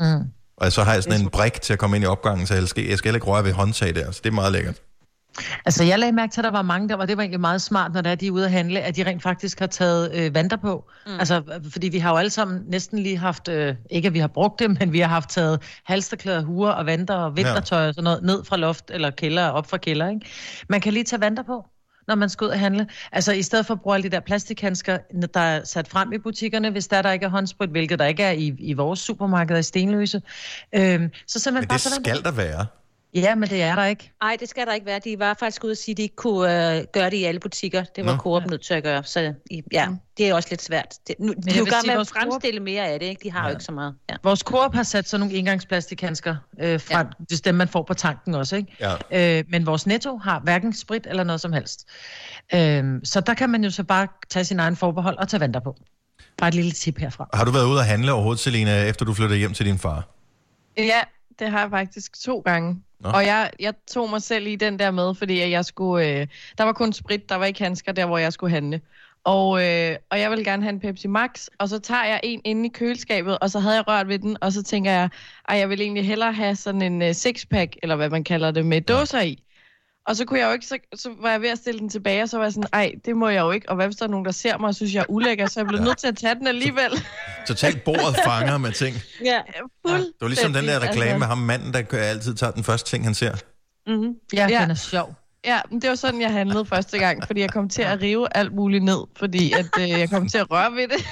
Mm. Og så har jeg sådan en brik til at komme ind i opgangen, så jeg skal, jeg skal heller ikke røre ved håndtag der. Så det er meget lækkert. Altså, jeg lagde mærke til, at der var mange, der var, det var egentlig meget smart, når der er, de er ude at handle, at de rent faktisk har taget øh, vanter på. Mm. Altså, fordi vi har jo alle sammen næsten lige haft, øh, ikke at vi har brugt det, men vi har haft taget halsterklæder, huer og vanter og vintertøj og sådan noget ned fra loft eller kælder, op fra kælder, ikke? Man kan lige tage vanter på når man skal ud og handle. Altså i stedet for at bruge alle de der plastikhandsker, der er sat frem i butikkerne, hvis der, der ikke er håndsprit, hvilket der ikke er i, i vores supermarkeder i Stenløse. Øhm, så simpelthen Men bare det tage vanter skal der være. Ja, men det er der ikke. Nej, det skal der ikke være. De var faktisk ude at sige, at de ikke kunne øh, gøre det i alle butikker. Det var Nå. Coop nødt til at gøre. Så ja, det er også lidt svært. Det, nu, de jeg er jo sige, med at Coop- fremstille mere af det. Ikke? De har ja. jo ikke så meget. Ja. Vores Coop har sat sådan nogle engangsplastikhandsker øh, fra, ja. det dem, man får på tanken også, ikke? Ja. Øh, men vores Netto har hverken sprit eller noget som helst. Øh, så der kan man jo så bare tage sin egen forbehold og tage vanter på. Bare et lille tip herfra. Har du været ude og handle overhovedet, Selina, efter du flyttede hjem til din far? Ja, det har jeg faktisk to gange. Nå. Og jeg, jeg tog mig selv i den der med, fordi jeg skulle, øh, der var kun sprit, der var ikke handsker der, hvor jeg skulle handle. Og, øh, og jeg ville gerne have en Pepsi Max, og så tager jeg en inde i køleskabet, og så havde jeg rørt ved den, og så tænker jeg, at jeg vil egentlig hellere have sådan en uh, sixpack, eller hvad man kalder det, med dåser i. Og så kunne jeg jo ikke, så, så var jeg ved at stille den tilbage, og så var jeg sådan, ej, det må jeg jo ikke. Og hvad hvis der er nogen, der ser mig og synes, jeg er ulækker, så jeg blev nødt til at tage den alligevel. Totalt bordet fanger med ting. Ja, fuld. Det var ligesom den der reklame med ham manden, der kører- altid tager den første ting, han ser. Mm-hmm. Ja, Ja. den er sjov. Ja, men det var sådan, jeg handlede første gang, fordi jeg kom til at rive alt muligt ned, fordi at, øh, jeg kom til at røre ved det.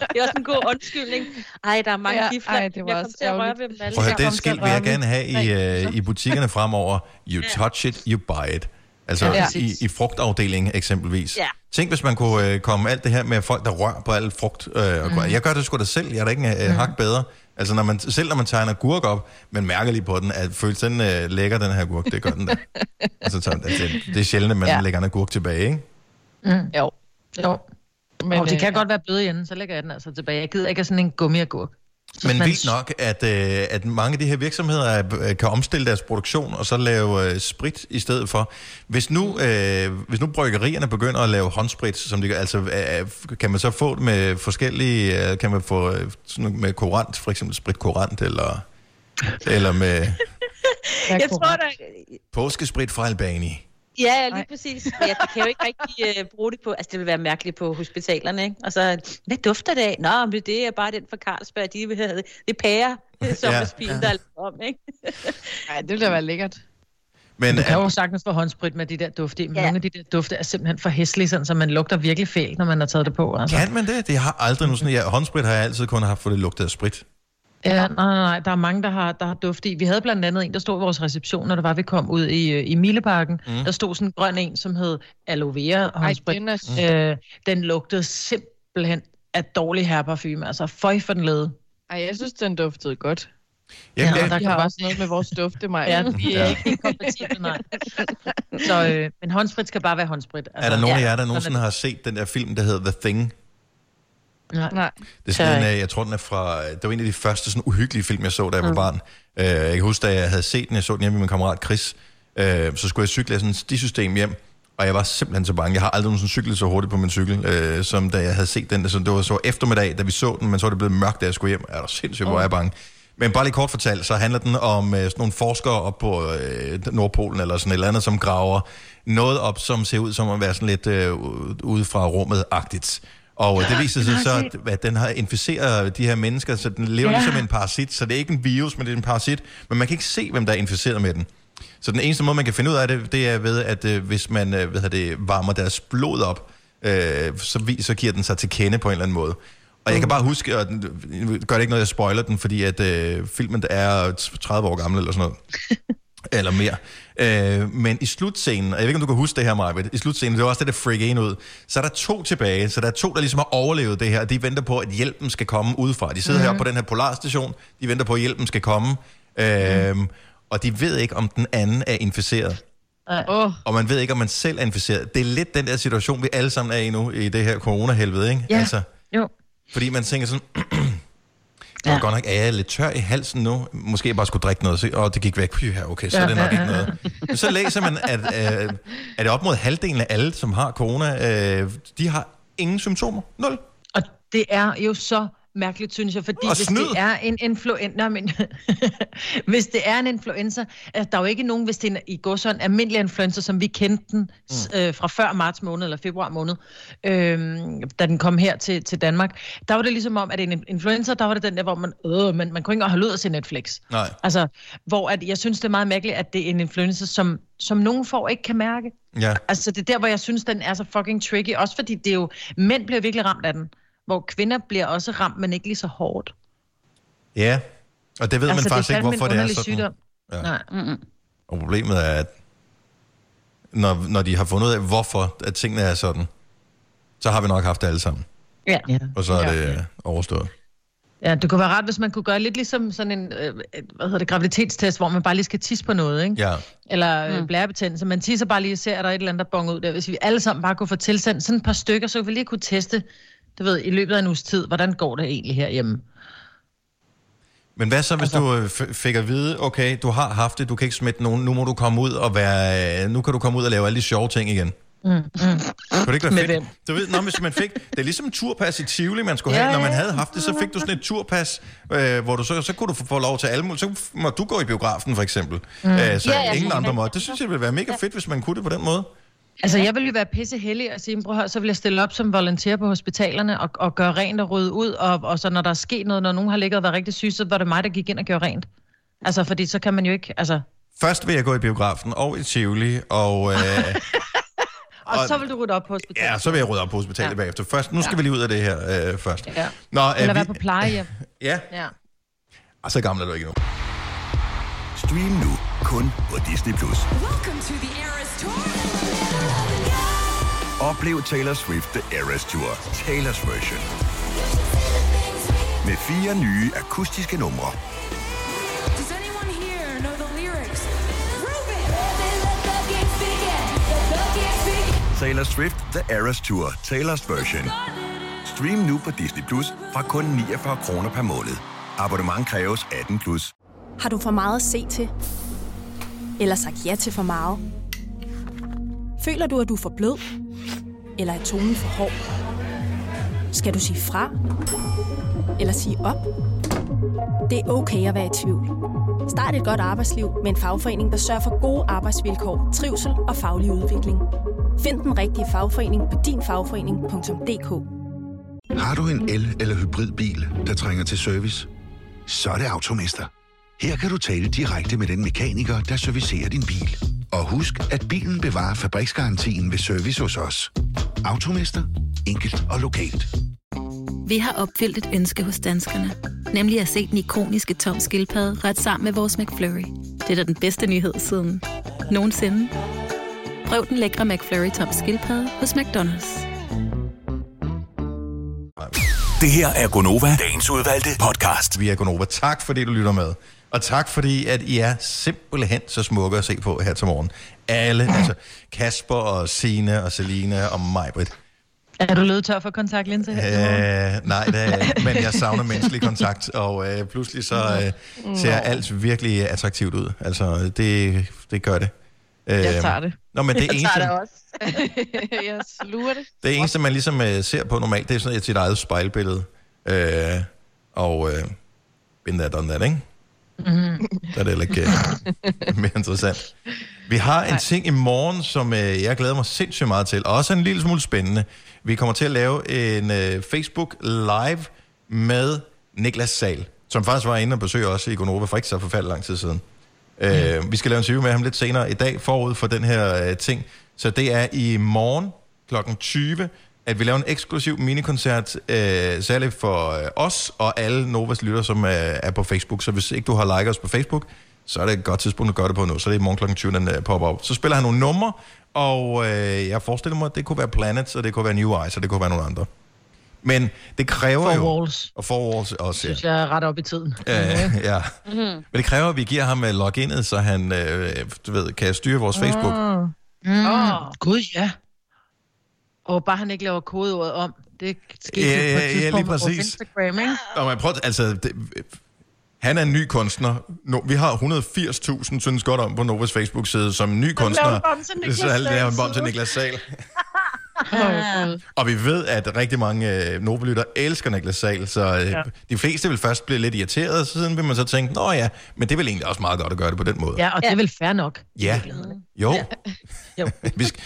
Det er også en god undskyldning. Ej, der er mange Ja, gifler. ej, det var jeg kom også til at røre ved dem alle. Prøv at det skilt vil jeg gerne have i, øh, i butikkerne fremover. You touch it, you buy it. Altså Ja. i, i frugtafdelingen eksempelvis. Ja. Tænk, hvis man kunne øh, komme alt det her med folk, der rører på alt frugt. Øh, og mm. Jeg gør det sgu da selv. Jeg er da ikke en øh, hak bedre. Altså når man, selv når man tegner gurk op, men mærker lige på den, at føles den øh, lækker, den her gurk. Det gør den da. altså, så, altså, det er sjældent, at man ja. Lægger en gurk tilbage, ikke? Mm. Jo. Jo. Men, og de øh, kan godt være bløde i enden, så lægger jeg den altså tilbage. Jeg gider ikke have sådan en gummiagurk. Men man- vildt nok, at, øh, at mange af de her virksomheder øh, kan omstille deres produktion og så lave øh, sprit i stedet for. Hvis nu, øh, hvis nu bryggerierne begynder at lave håndsprit, som de altså, øh, kan man så få det med forskellige, øh, kan man få øh, sådan med korant, for eksempel sprit korant, eller, eller med Jeg tror da... påskesprit fra Albani. Ja, ja, lige præcis. Men jeg kan jo ikke rigtig uh, bruge det på... Altså, det vil være mærkeligt på hospitalerne, ikke? Og så, hvad dufter det af? Nå, men det er bare den fra Carlsberg. De vil have det er pære, sommerspil, Ja. der er lavet om, ikke? Ej, det ville da være lækkert. Men, du kan jo sagtens få håndsprit med de der dufte men ja. nogle af de der dufte er simpelthen for hæslige, sådan, så man lugter virkelig fælt, når man har taget det på. Altså. Kan man det? Det har aldrig nogen sådan... Ja, håndsprit har jeg altid kun haft, for det lugtede af sprit. Ja, nej, nej, nej. Der er mange, der har, der har duft i. Vi havde blandt andet en, der stod i vores reception, når det var, vi kom ud i, øh, i Mileparken. Mm. Der stod sådan en grøn en, som hed aloe vera håndsprit. den er- øh, den lugtede simpelthen af dårlig herreparfume. Altså, føj for den lede. Ej, jeg synes, den duftede godt. Jamen, ja, det- der kan har bare- også noget med vores dufte, mig. Ja, vi er Ja. ikke helt kompatible, nej. Så, øh, men håndsprit skal bare være håndsprit. Altså, er der nogen af jer, der nogensinde har set den der film, der hedder The Thing? Det. Nej. Nej. Det er sådan en, øh, jeg tror, den er fra... Det var en af de første sådan uhyggelige film, jeg så, da jeg var Mm. barn. Øh, Jeg kan huske, da jeg havde set den, jeg så den hjemme med min kammerat Chris, øh, så skulle jeg cykle af sådan et stisystem hjem, og jeg var simpelthen så bange. Jeg har aldrig nogensinde cyklet så hurtigt på min cykel, øh, som da jeg havde set den. Så det var så eftermiddag, da vi så den, men så var det blevet mørkt, da jeg skulle hjem. Er der sindssygt, hvor er jeg bange. Men bare lige kort fortalt, så handler den om øh, sådan nogle forskere op på øh, Nordpolen, eller sådan et eller andet, som graver noget op, som ser ud som at være sådan lidt øh, ude fra rummet-agtigt. Og øh, det viser sig så, at, den har inficeret de her mennesker, så den lever Ja. ligesom en parasit. Så det er ikke en virus, men det er en parasit. Men man kan ikke se, hvem der er inficeret med den. Så den eneste måde, man kan finde ud af det, det er ved, at øh, hvis man øh, hvad hedder det, varmer deres blod op, øh, så, vi, så giver den sig til kende på en eller anden måde. Og jeg kan bare huske, og den, gør det ikke noget, jeg spoiler den, fordi at øh, filmen er 30 år gammel eller sådan noget. eller mere. Øh, men i slutscenen, og jeg ved ikke, om du kan huske det her, Marvitt, i slutscenen, det var også det, der freak en ud, så er der to tilbage, så der er to, der ligesom har overlevet det her, og de venter på, at hjælpen skal komme udefra. De sidder mm-hmm. her på den her polarstation, de venter på, at hjælpen skal komme, øh, og de ved ikke, om den anden er inficeret. Oh. Og man ved ikke, om man selv er inficeret. Det er lidt den der situation, vi alle sammen er i nu, i det her corona-helvede, ikke? Ja. Altså, Jo. fordi man tænker sådan, det var godt nok, er jeg lidt tør i halsen nu? Måske jeg bare skulle drikke noget, og det gik væk. Py, ja, okay, så er det nok ikke noget. Men så læser man, at øh, er det op mod halvdelen af alle, som har corona, øh, de har ingen symptomer. Nul. Og det er jo så mærkeligt, synes jeg, fordi Og hvis snyd. det er en influenza... men hvis det er en influenza... Altså, der er jo ikke nogen, hvis det er en, i går sådan almindelig influenza, som vi kendte den mm. øh, fra før marts måned eller februar måned, øh, da den kom her til, til Danmark. Der var det ligesom om, at en influenza, der var det den der, hvor man... Øh, man, man kunne ikke engang holde ud at se Netflix. Nej. Altså, hvor at, jeg synes, det er meget mærkeligt, at det er en influenza, som, som nogen får ikke kan mærke. Ja. Altså, det er der, hvor jeg synes, den er så fucking tricky. Også fordi det er jo... Mænd bliver virkelig ramt af den. Hvor kvinder bliver også ramt, men ikke lige så hårdt. Ja, og det ved altså, man faktisk det er ikke, hvorfor det er sådan. Sygdom. Ja. Nej. Mm-mm. Og problemet er, at når, når de har fundet ud af, hvorfor at tingene er sådan, så har vi nok haft det alle sammen. Ja. ja. Og så er ja. det øh, overstået. Ja, det kunne være rart, hvis man kunne gøre lidt ligesom sådan en, øh, hvad hedder det, graviditetstest, hvor man bare lige skal tisse på noget, ikke? Ja. Eller mm. blærebetændelse. Man tisser bare lige og ser, at der er et eller andet, der bonger ud der. Hvis vi alle sammen bare kunne få tilsendt sådan et par stykker, så kunne vi lige kunne teste, du ved, i løbet af en uges tid, hvordan går det egentlig herhjemme? Men hvad så, hvis altså... du øh, fik at vide, okay, du har haft det, du kan ikke smitte nogen, nu må du komme ud og være, øh, nu kan du komme ud og lave alle de sjove ting igen. Mm, mm. Kunne det ikke være fedt? Du ved, når hvis man fik, det er ligesom turpas i Tivoli, man skulle Ja, have. Når man ja. havde haft det, så fik du sådan et turpas, øh, hvor du så, så kunne du få, få lov til alle mulige. Så må du gå i biografen, for eksempel. Mm. Øh, så Ja, ja, ingen ja. andre må. Det synes jeg ville være mega fedt, hvis man kunne det på den måde. Altså, jeg ville jo være pisse heldig og sige, prøv så vil jeg stille op som volonter på hospitalerne og, og gøre rent og rydde ud, og, og så når der er sket noget, når nogen har ligget og været rigtig syge, så var det mig, der gik ind og gjorde rent. Altså, fordi så kan man jo ikke, altså... Først vil jeg gå i biografen og i Tivoli, og... Øh, Og, Og- så vil du rydde op på hospitalet. ja, så vil jeg rydde op på hospitalet ja. bagefter. Først, nu skal ja. vi lige ud af det her øh, først. Ja. Nå, øh, Eller vi, være på plejehjem. Ja, Ja. og så gammel er du ikke nu. Stream nu kun på Disney+. Plus. Oplev Taylor Swift The Eras Tour, Taylor's version. Med fire nye akustiske numre. Taylor Swift The Eras Tour, Taylor's version. Stream nu på Disney Plus fra kun 49 kroner per måned. Abonnement kræves 18 plus. Har du for meget at se til? Eller sagt ja til for meget? Føler du, at du er for blød? Eller er tonen for hård? Skal du sige fra? Eller sige op? Det er okay at være i tvivl. Start et godt arbejdsliv med en fagforening, der sørger for gode arbejdsvilkår, trivsel og faglig udvikling. Find den rigtige fagforening på dinfagforening.dk Har du en el- eller hybridbil, der trænger til service? Så er det Automester. Her kan du tale direkte med den mekaniker, der servicerer din bil. Og husk, at bilen bevarer fabriksgarantien ved service hos os. Automester. Enkelt og lokalt. Vi har opfyldt et ønske hos danskerne. Nemlig at se den ikoniske tom skildpadde ret sammen med vores McFlurry. Det er da den bedste nyhed siden nogensinde. Prøv den lækre McFlurry tom skildpadde hos McDonald's. Det her er Gonova, dagens udvalgte podcast. Vi er Gonova. Tak fordi du lytter med. Og tak fordi, at I er simpelthen så smukke at se på her til morgen. Alle, altså Kasper og Sine og Selina og Majbrit. Er du løbet tør for kontaktlinse her? Øh, nej, det er men jeg savner menneskelig kontakt, og øh, pludselig så øh, ser Nå. alt virkelig attraktivt ud. Altså, det, det gør det. Øh, Jeg tager det. Nå, men det jeg eneste, tager det også. jeg sluger det. det eneste, man ligesom øh, ser på normalt, det er sådan et sit eget spejlbillede. Øh, og øh, been there, done that, ikke? Mm-hmm. Der er det heller ikke øh, mere interessant. Vi har en ting i morgen, som øh, jeg glæder mig sindssygt meget til. og Også en lille smule spændende. Vi kommer til at lave en øh, Facebook Live med Niklas Sal, som faktisk var inde og besøge os i Gonova for ikke så forfærdelig lang tid siden. Øh, vi skal lave en interview med ham lidt senere i dag, forud for den her øh, ting. Så det er i morgen kl. 20, at vi laver en eksklusiv minikoncert, øh, særligt for øh, os og alle Novas lytter, som er, er på Facebook. Så hvis ikke du har liket os på Facebook, så er det et godt tidspunkt at gøre det på nu. Så det er i morgen kl. 20, den øh, popper op. Så spiller han nogle numre, og øh, jeg forestiller mig, at det kunne være Planets, og det kunne være New Eyes, og det kunne være nogle andre. Men det kræver Four jo... Walls. Og Four Walls også, ja. synes jeg er ret op i tiden. Øh, ja. Mm-hmm. Men det kræver, at vi giver ham øh, loginet, så han øh, du ved, kan styre vores Facebook. Mm. Oh. Gud, ja. Og bare han ikke laver kodeordet om. Det skete Ja, jo på ja, et ja, lige tidspunkt på. Instagram, ikke? Og man prøver, altså, det, han er en ny kunstner. No, vi har 180.000 synes godt om på Novas Facebook-side som ny kunstner. Så han laver Sahl. bånd til Niklas Sahl. Oh, Og vi ved, at rigtig mange øh, Nova-lytter elsker Niklas Sahl, så øh, Ja. ja. de fleste vil først blive lidt irriteret, og siden vil man så tænke, nå ja, men det er vel egentlig også meget godt at gøre det på den måde. Ja, og det er vel fair nok. Ja, jo. jo. Vi skal...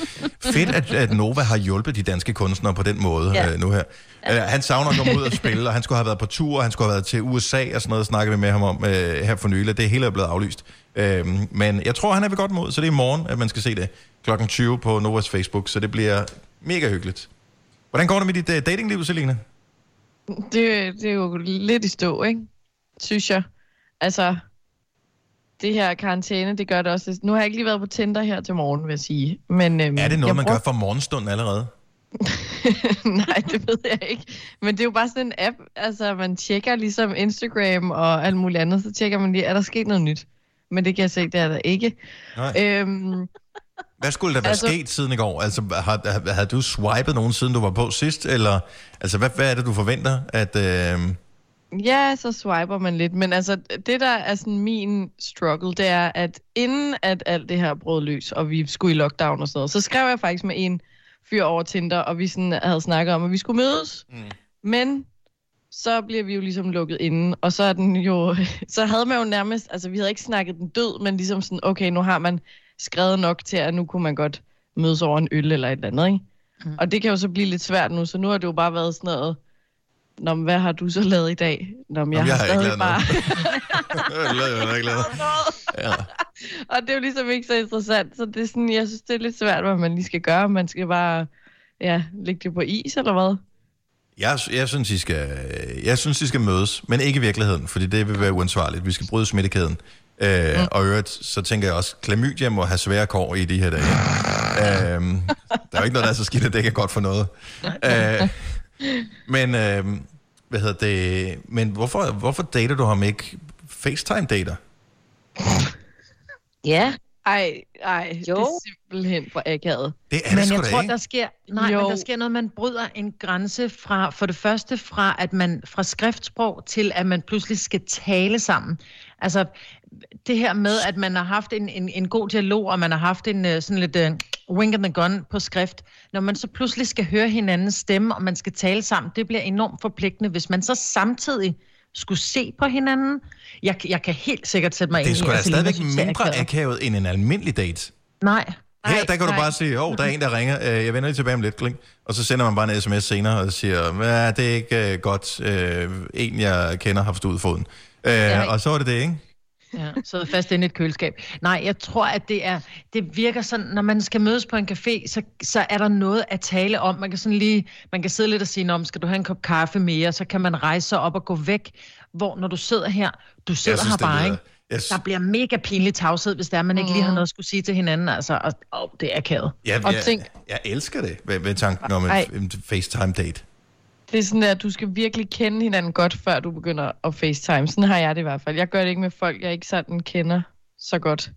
Fedt, at, at Nova har hjulpet de danske kunstnere på den måde Ja. ja. øh, nu her. Ja. han savner at komme ud og spille, og han skulle have været på tur, og han skulle have været til USA og sådan noget, snakkede vi med ham om øh, her for nylig. Det hele er blevet aflyst. Øhm, men jeg tror, han er ved godt mod, så det er i morgen, at man skal se det. Klokken 20 på Novas Facebook, så det bliver mega hyggeligt. Hvordan går det med dit uh, datingliv, Selina? Det, det er jo lidt i stå, ikke? Synes jeg. Altså, det her karantæne, det gør det også. Nu har jeg ikke lige været på Tinder her til morgen, vil jeg sige. Men, øhm, Er det noget, man bruger- gør for morgenstunden allerede? Nej, det ved jeg ikke. Men det er jo bare sådan en app, altså man tjekker ligesom Instagram og alt muligt andet, så tjekker man lige, er der sket noget nyt? Men det kan jeg se, det er der ikke. Nej. Øhm, Hvad skulle der være Altså- sket siden i går? Altså, har, har, har du swipet nogen, siden du var på sidst? Eller, altså, hvad, hvad er det, du forventer? At, øh... ja, så swiper man lidt. Men altså, det der er sådan min struggle, det er, at inden at alt det her brød løs, og vi skulle i lockdown og sådan noget, så skrev jeg faktisk med en fyr over Tinder, og vi sådan havde snakket om, at vi skulle mødes. Mm. Men så bliver vi jo ligesom lukket inde, og så er den jo, så havde man jo nærmest, altså vi havde ikke snakket den død, men ligesom sådan, okay, nu har man skrevet nok til, at nu kunne man godt mødes over en øl eller et eller andet, ikke? Mm. Og det kan jo så blive lidt svært nu, så nu har det jo bare været sådan noget, Nå, men hvad har du så lavet i dag? Nå, men jeg, Jamen, jeg har, har stadig lavet bare... Jeg lavede, jeg lavede, ikke lavet. Ja. og det er jo ligesom ikke så interessant, så det er sådan, jeg synes, det er lidt svært, hvad man lige skal gøre. Man skal bare, ja, lægge det på is, eller hvad? Jeg, jeg, synes, I skal, jeg synes, de skal mødes, men ikke i virkeligheden, fordi det vil være uansvarligt. Vi skal bryde smittekæden. Øh, mm. Og øvrigt, så tænker jeg også, klamydia må have svære kår i de her dage. øh, der er jo ikke noget, der er så skidt, at det ikke er godt for noget. Øh, men, øh, hvad hedder det, men hvorfor, hvorfor dater du ham ikke FaceTime-dater? Ja. Ej, ej, Jo. det er simpelthen for akavet. Det men jeg tror, der sker, nej, Jo. men der sker noget, man bryder en grænse fra, for det første fra, at man fra skriftsprog til, at man pludselig skal tale sammen. Altså, det her med, at man har haft en, en, en god dialog, og man har haft en øh, sådan lidt uh, wink and the gun på skrift. Når man så pludselig skal høre hinandens stemme, og man skal tale sammen, det bliver enormt forpligtende. Hvis man så samtidig skulle se på hinanden, jeg, jeg kan helt sikkert sætte mig Det er ind i, da at Selina stadigvæk synes, det mindre akavet. end en almindelig date. Nej. Her, der kan du bare sige, åh, oh, der er en, der ringer, øh, jeg vender lige tilbage om lidt, kling. og så sender man bare en sms senere og siger, ja, det er ikke øh, godt, øh, en jeg kender har forstået foden. Øh, Ja. og så er det det, ikke? Ja, sidder fast inde i et køleskab. Nej, jeg tror, at det er, det virker sådan, når man skal mødes på en café, så, så er der noget at tale om. Man kan sådan lige, man kan sidde lidt og sige, om skal du have en kop kaffe mere, så kan man rejse sig op og gå væk. Hvor når du sidder her, du sidder synes, her bare, ikke? Jeg Der bliver mega pinlig tavshed, hvis der man ikke lige har noget at skulle sige til hinanden. Altså, og, og det er akavet. Jeg, Og jeg, tænk- jeg elsker det ved, ved tanken om en, en FaceTime-date. Det er sådan, at du skal virkelig kende hinanden godt, før du begynder at facetime. Sådan har jeg det i hvert fald. Jeg gør det ikke med folk, jeg ikke sådan kender så godt.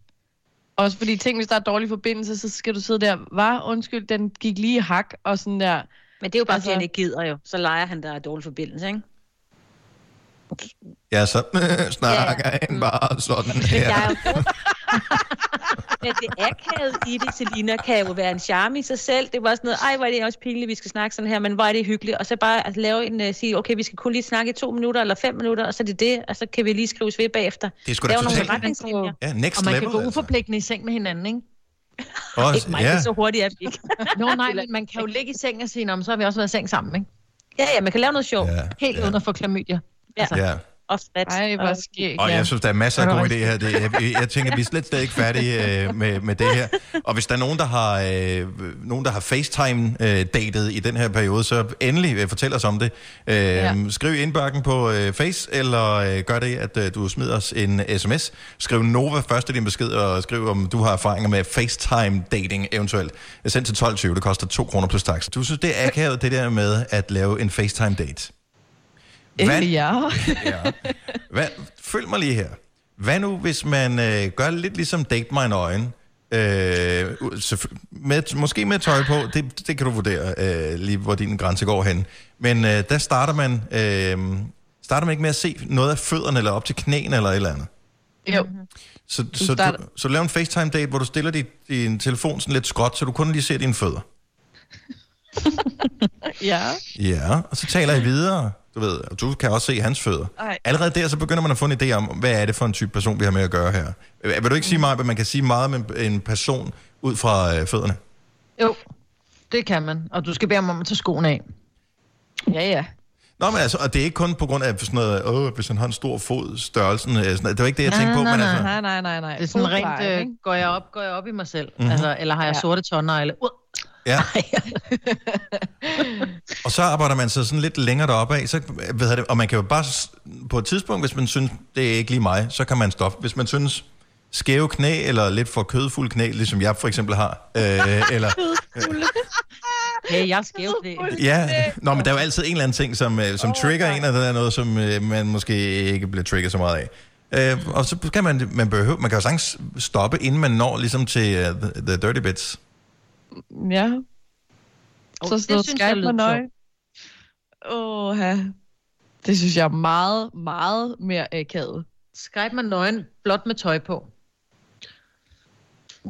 Også fordi, tænk, hvis der er dårlig forbindelse, så skal du sidde der, var undskyld, den gik lige i hak, og sådan der. Men det er jo bare. Altså- fordi han ikke gider jo. Så leger han, der er dårlig forbindelse, ikke? Ja, så snakker ja. en bare sådan Men der her. er jo Men det akavet i det, Selina, kan jo være en charme i sig selv. Det var sådan noget, ej, hvor er det også pinligt, vi skal snakke sådan her, men hvor er det hyggeligt. Og så bare altså, lave en, uh, sige, okay, vi skal kun lige snakke i to minutter eller fem minutter, og så er det det, og så kan vi lige skrives ved bagefter. Det er sgu da totalt- retningslinjer. Ja, next og man level, kan gå altså. uforpligtende i seng med hinanden, ikke? Også, Ikke mig, ja. det er så hurtigt, at vi ikke. Nå nej, men man kan jo ligge i seng og sige, "Nå, så har vi også været i seng sammen, ikke? Ja, ja, man kan lave noget sjovt. Ja. Helt uden at få klamydia. Altså, Ja. Og flat. Ej, hvor skægt. Og jeg synes, der er masser af Ja. gode idéer her. Det, jeg, jeg tænker, vi er slet, slet ikke færdige øh, med, med det her. Og hvis der er nogen, der har, øh, nogen, der har FaceTime-datet i den her periode, så endelig øh, fortæl os om det. Øh, ja. Skriv indbakken på øh, Face, eller øh, gør det, at øh, du smider os en sms. Skriv Nova først i din besked, og skriv, om du har erfaringer med FaceTime-dating eventuelt. Send til 12.20, det koster 2 kroner plus tax. Du synes, det er akavet, det der med at lave en FaceTime-date? Hvad- ja. Ja. Hvad, følg mig lige her. Hvad nu, hvis man øh, gør lidt ligesom Date My Nøgen? Øh, med, måske med tøj på, det, det kan du vurdere øh, lige, hvor din grænse går hen. Men øh, der starter man, øh, starter man ikke med at se noget af fødderne, eller op til knæene, eller et eller andet. Jo. Så, så, du, så du laver en FaceTime-date, hvor du stiller dit, din telefon sådan lidt skråt, så du kun lige ser dine fødder. Ja. Ja, og så taler I videre, du ved, og du kan også se hans fødder. Ej. Allerede der, så begynder man at få en idé om, hvad er det for en type person, vi har med at gøre her. Øh, Vil du ikke sige meget, at man kan sige meget med en person ud fra øh, fødderne? Jo, det kan man. Og du skal bede ham om at tage skoene af. Ja, ja. Nå, men altså, og det er ikke kun på grund af sådan noget, åh, hvis han har en stor fod, størrelsen, øh, sådan, det var ikke det, jeg tænkte på, nej, men nej. altså, Nej, nej, nej, nej. Det er sådan rent, øh, går jeg op, går jeg op i mig selv. Mhm. Mm-hmm. Altså, eller har jeg Ja. sorte tårnegle? Uh. Ja. og så arbejder man så sådan lidt længere deroppe af, så, ved jeg det, og man kan jo bare, på et tidspunkt, hvis man synes, det er ikke lige mig, så kan man stoppe. Hvis man synes, skæve knæ, eller lidt for kødfuld knæ, ligesom jeg for eksempel har, øh, eller, Hey, jeg er skæv det. Ja, Nå, men der er jo altid en eller anden ting, som, øh, som oh, trigger en, og der er noget, som øh, man måske ikke bliver trigget så meget af. Øh, og så kan man, man, behøve, man kan jo sagtens stoppe, inden man når ligesom til uh, the, the dirty bits. Ja. Oh, Så det sådan noget synes jeg Skype med nøje. Åh, ja. Det synes jeg er meget, meget mere akavet. Skype med nøgen, blot med tøj på.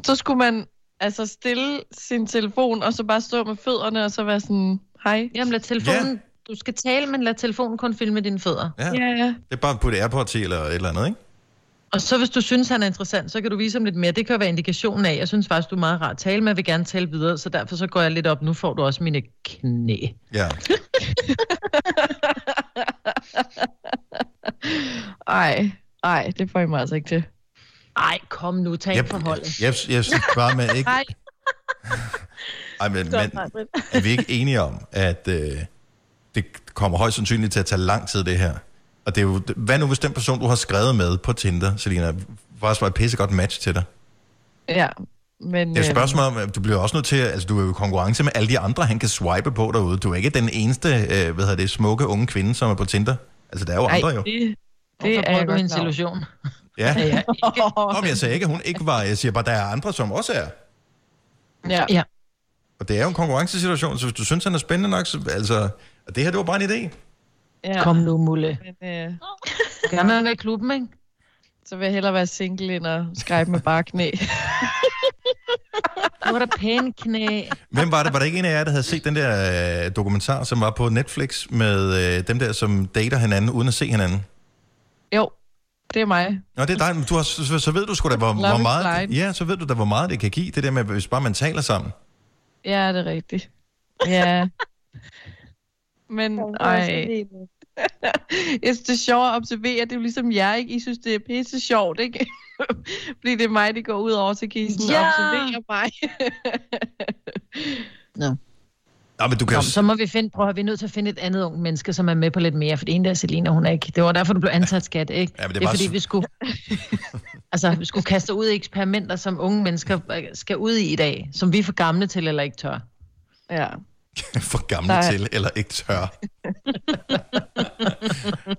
Så skulle man altså stille sin telefon, og så bare stå med fødderne, og så være sådan, hej. Jamen lad telefonen, du skal tale, men lad telefonen kun filme dine fødder. Ja. Ja, ja. Det er bare at putte Airpods i, eller et eller andet, ikke? Og så hvis du synes, han er interessant, så kan du vise ham lidt mere. Det kan være indikationen af, jeg synes faktisk, du er meget rar at tale med, jeg vil gerne tale videre, så derfor så går jeg lidt op, nu får du også mine knæ. Ja. Ej, ej, det får I mig altså ikke til. Ej, kom nu, tag Jeg, en forhold. jeg, jeg, jeg synes bare, man ikke... Ej, Ej, men, Stop, men er vi ikke enige om, at øh, det kommer højst sandsynligt til at tage lang tid, det her? Og det er jo, hvad nu hvis den person, du har skrevet med på Tinder, Selina, faktisk var et pissegodt match til dig? ja. Men, Det er et øh, spørgsmål om, du bliver også nødt til, altså du er jo i konkurrence med alle de andre, han kan swipe på derude. Du er ikke den eneste, øh, hvad hedder det, smukke unge kvinde, som er på Tinder. Altså der er jo ej, andre jo. det, Det det er klar over. illusion. Ja. Ja, ja. Nå, men jeg sagde ikke, at hun ikke var. Jeg siger bare, der er andre, som også er. Ja. ja. Og det er jo en konkurrencesituation, så hvis du synes, han er spændende nok, så altså... Og det her, det var bare en idé. Ja. Kom nu, Mulle. Men, øh, Gerne være i klubben, ikke? så vil jeg hellere være single, end at skrive med bare knæ. Er der pæne knæ. Hvem var det? Var der ikke en af jer, der havde set den der øh, dokumentar, som var på Netflix med øh, dem der, som dater hinanden uden at se hinanden? jo, det er mig. Nå, det er dig, men du har, så, så ved du sgu da, hvor, Love hvor meget... blind. Ja, så ved du da, hvor meget det kan give, det der med, hvis bare man taler sammen. Ja, det er rigtigt. Ja. Men, ej. Jeg synes, det er sjovt at observere. Det er jo ligesom jer, ikke? I synes, det er pisse sjovt, ikke? Fordi det er mig, det går ud over, I sådan Ja! observere mig. Nå. Nå, men du kan Nå, så må vi finde, prøv at vi er nødt til at finde et andet ung menneske, som er med på lidt mere, for det ene der er Selina, hun er ikke. Det var derfor, du blev ansat skat, ikke? Ja, men det er det er bare fordi, vi skulle, altså, vi skulle kaste ud i eksperimenter, som unge mennesker skal ud i i dag, som vi er for gamle til eller ikke tør. Ja. for gamle Nej. til, eller ikke tør.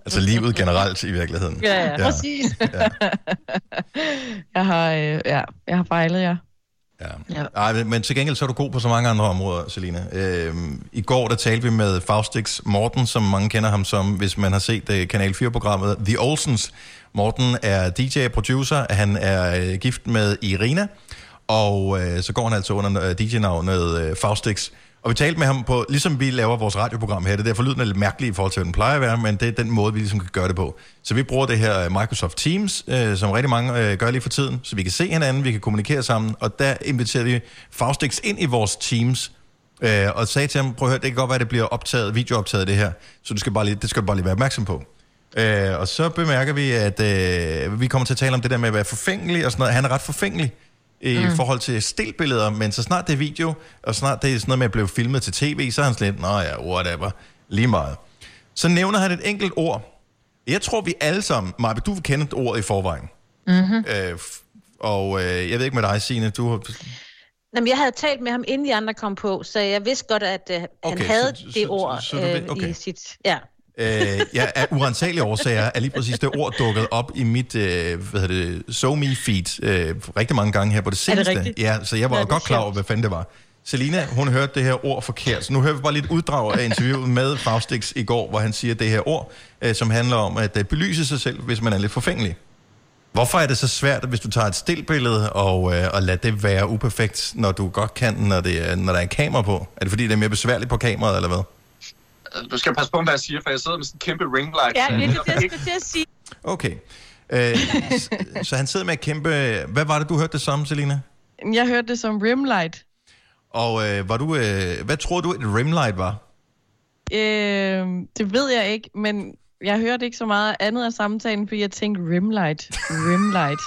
altså livet generelt i virkeligheden. Ja, ja. Præcis. jeg, har, øh, ja, jeg har fejlet jer. Ja. Ej, men- til gengæld så er du god på så mange andre områder, Selina. Øhm, I går der talte vi med Faustix Morten, som mange kender ham som, hvis man har set uh, Kanal 4-programmet The Olsens. Morten er DJ og producer, han er uh, gift med Irina, og uh, så går han altså under uh, DJ-navnet uh, Faustix. Og vi talte med ham på, ligesom vi laver vores radioprogram her, det er derfor lyden er lidt mærkelig i forhold til, hvad den plejer at være, men det er den måde, vi ligesom kan gøre det på. Så vi bruger det her øh, Microsoft Teams, øh, som rigtig mange øh, gør lige for tiden, så vi kan se hinanden, vi kan kommunikere sammen, og der inviterer vi Faustix ind i vores Teams, øh, og sagde til ham, prøv at høre, det kan godt være, at det bliver optaget, videooptaget det her, så du skal bare lige, det skal du bare lige være opmærksom på. Øh, og så bemærker vi, at øh, vi kommer til at tale om det der med at være forfængelig og sådan noget. Han er ret forfængelig i mm. Forhold til stillbilleder, men så snart det er video, og snart det er sådan noget med at blive filmet til tv, så er han lidt, nå ja, whatever, lige meget. Så nævner han et enkelt ord. Jeg tror, vi alle sammen, Maja, du vil kende et ord i forvejen. Mm-hmm. Øh, og øh, jeg ved ikke med dig, Signe, du har... Jamen, jeg havde talt med ham, inden de andre kom på, så jeg vidste godt, at uh, han Okay, havde så- det så- ord så ved- øh, okay. i sit... Ja. Øh, jeg er urensagelige årsager, er lige præcis det ord dukket op i mit, øh, hvad hedder det, SoMe feed øh, rigtig mange gange her på det Er det seneste. rigtigt? ja, så jeg var Ja, jo godt klar over, hvad fanden det var. Selina, hun hørte det her ord forkert, så nu hører vi bare lidt uddrag af interviewet med Faustix i går, hvor han siger det her ord, øh, som handler om at øh, belyse sig selv, hvis man er lidt forfængelig. Hvorfor er det så svært, hvis du tager et stillbillede og, øh, og lader det være uperfekt, når du godt kan, når, det er, når der er en kamera på? Er det fordi, det er mere besværligt på kameraet, eller hvad? Du skal passe på, hvad jeg siger, for jeg sidder med sådan en kæmpe ring light. Ja, så det er det, jeg skulle til at sige. Okay. Øh, så han sidder med et kæmpe... Hvad var det, du hørte det som, Selina? Jeg hørte det som rimlight. Og øh, var du, øh, hvad troede du, et rimlight var? Øh, det ved jeg ikke, men jeg hørte ikke så meget andet af samtalen, fordi jeg tænkte rimlight. Rimlight.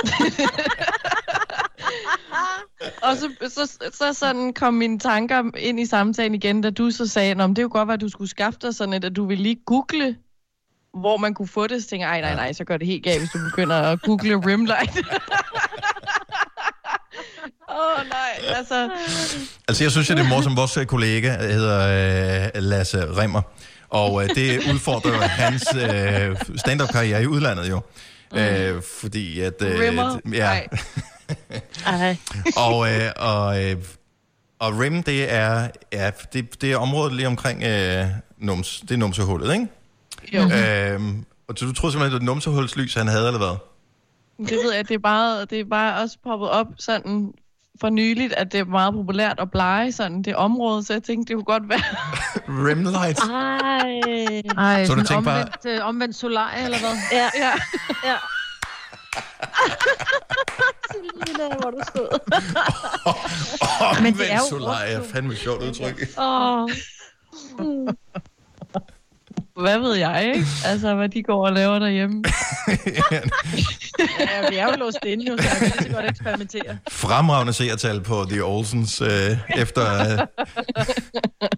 Og så, så, så sådan kom mine tanker ind i samtalen igen, da du så sagde, men det er jo godt, at du skulle skaffe dig sådan et, at du ville lige google, hvor man kunne få det. Så tænker jeg, ej, nej, nej, så gør det helt galt, hvis du begynder at google rimlight. Åh, oh, nej, altså... Altså, jeg synes, at det er morsomt. Vores øh, kollega hedder øh, Lasse Remmer, og øh, det udfordrer jo hans øh, stand-up-karriere i udlandet jo. Øh, fordi at... Øh, Rimmer? Ja. Ej. og, øh, og, øh, og rim, det er, ja, det, det er området lige omkring øh, nums, det er numsehullet, ikke? Jo. Øhm, og så du troede simpelthen, det var et numsehulslys, han havde, eller hvad? Det ved jeg, det er bare, det er bare også poppet op sådan for nyligt, at det er meget populært at blege sådan det område, så jeg tænkte, det kunne godt være... Rimlight? Ej. Ej, Så du sådan tænkte bare- omvendt, øh, omvendt solar, eller hvad? Ja. ja. ja. Selina, hvor du sød. Men det er jo solar er fandme sjovt udtryk. Åh. Hvad ved jeg, ikke? Altså, hvad de går og laver derhjemme. Ja, vi er jo låst inde, jo, så jeg kan godt eksperimentere. Fremragende seertal på The Olsens øh, efter, øh,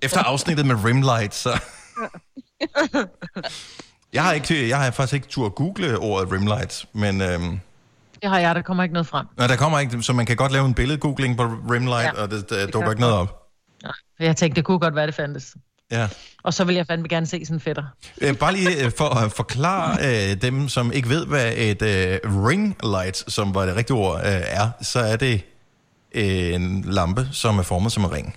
efter afsnittet med Rimlight, så... Jeg har, ikke, jeg har faktisk ikke tur at google ordet Rimlight, men øhm, Det har jeg, der kommer ikke noget frem. nej, der kommer ikke, så man kan godt lave en billedgoogling på Rimlight, ja, og det, der dukker ikke noget op. For jeg tænkte, det kunne godt være, det fandtes. Ja. Og så vil jeg fandme gerne se sådan en fætter. Øh, bare lige øh, for at forklare øh, dem, som ikke ved, hvad et øh, ring light, som var det rigtige ord, øh, er, så er det øh, en lampe, som er formet som en ring.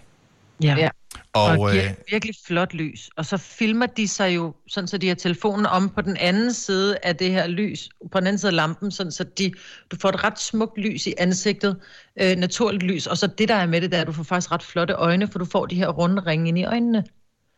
Ja. ja. Og, Og, giver øh, virkelig flot lys. Og så filmer de sig jo, sådan så de har telefonen om på den anden side af det her lys, på den anden side af lampen, sådan så de, du får et ret smukt lys i ansigtet, øh, naturligt lys. Og så det, der er med det, der er, at du får faktisk ret flotte øjne, for du får de her runde ringe ind i øjnene,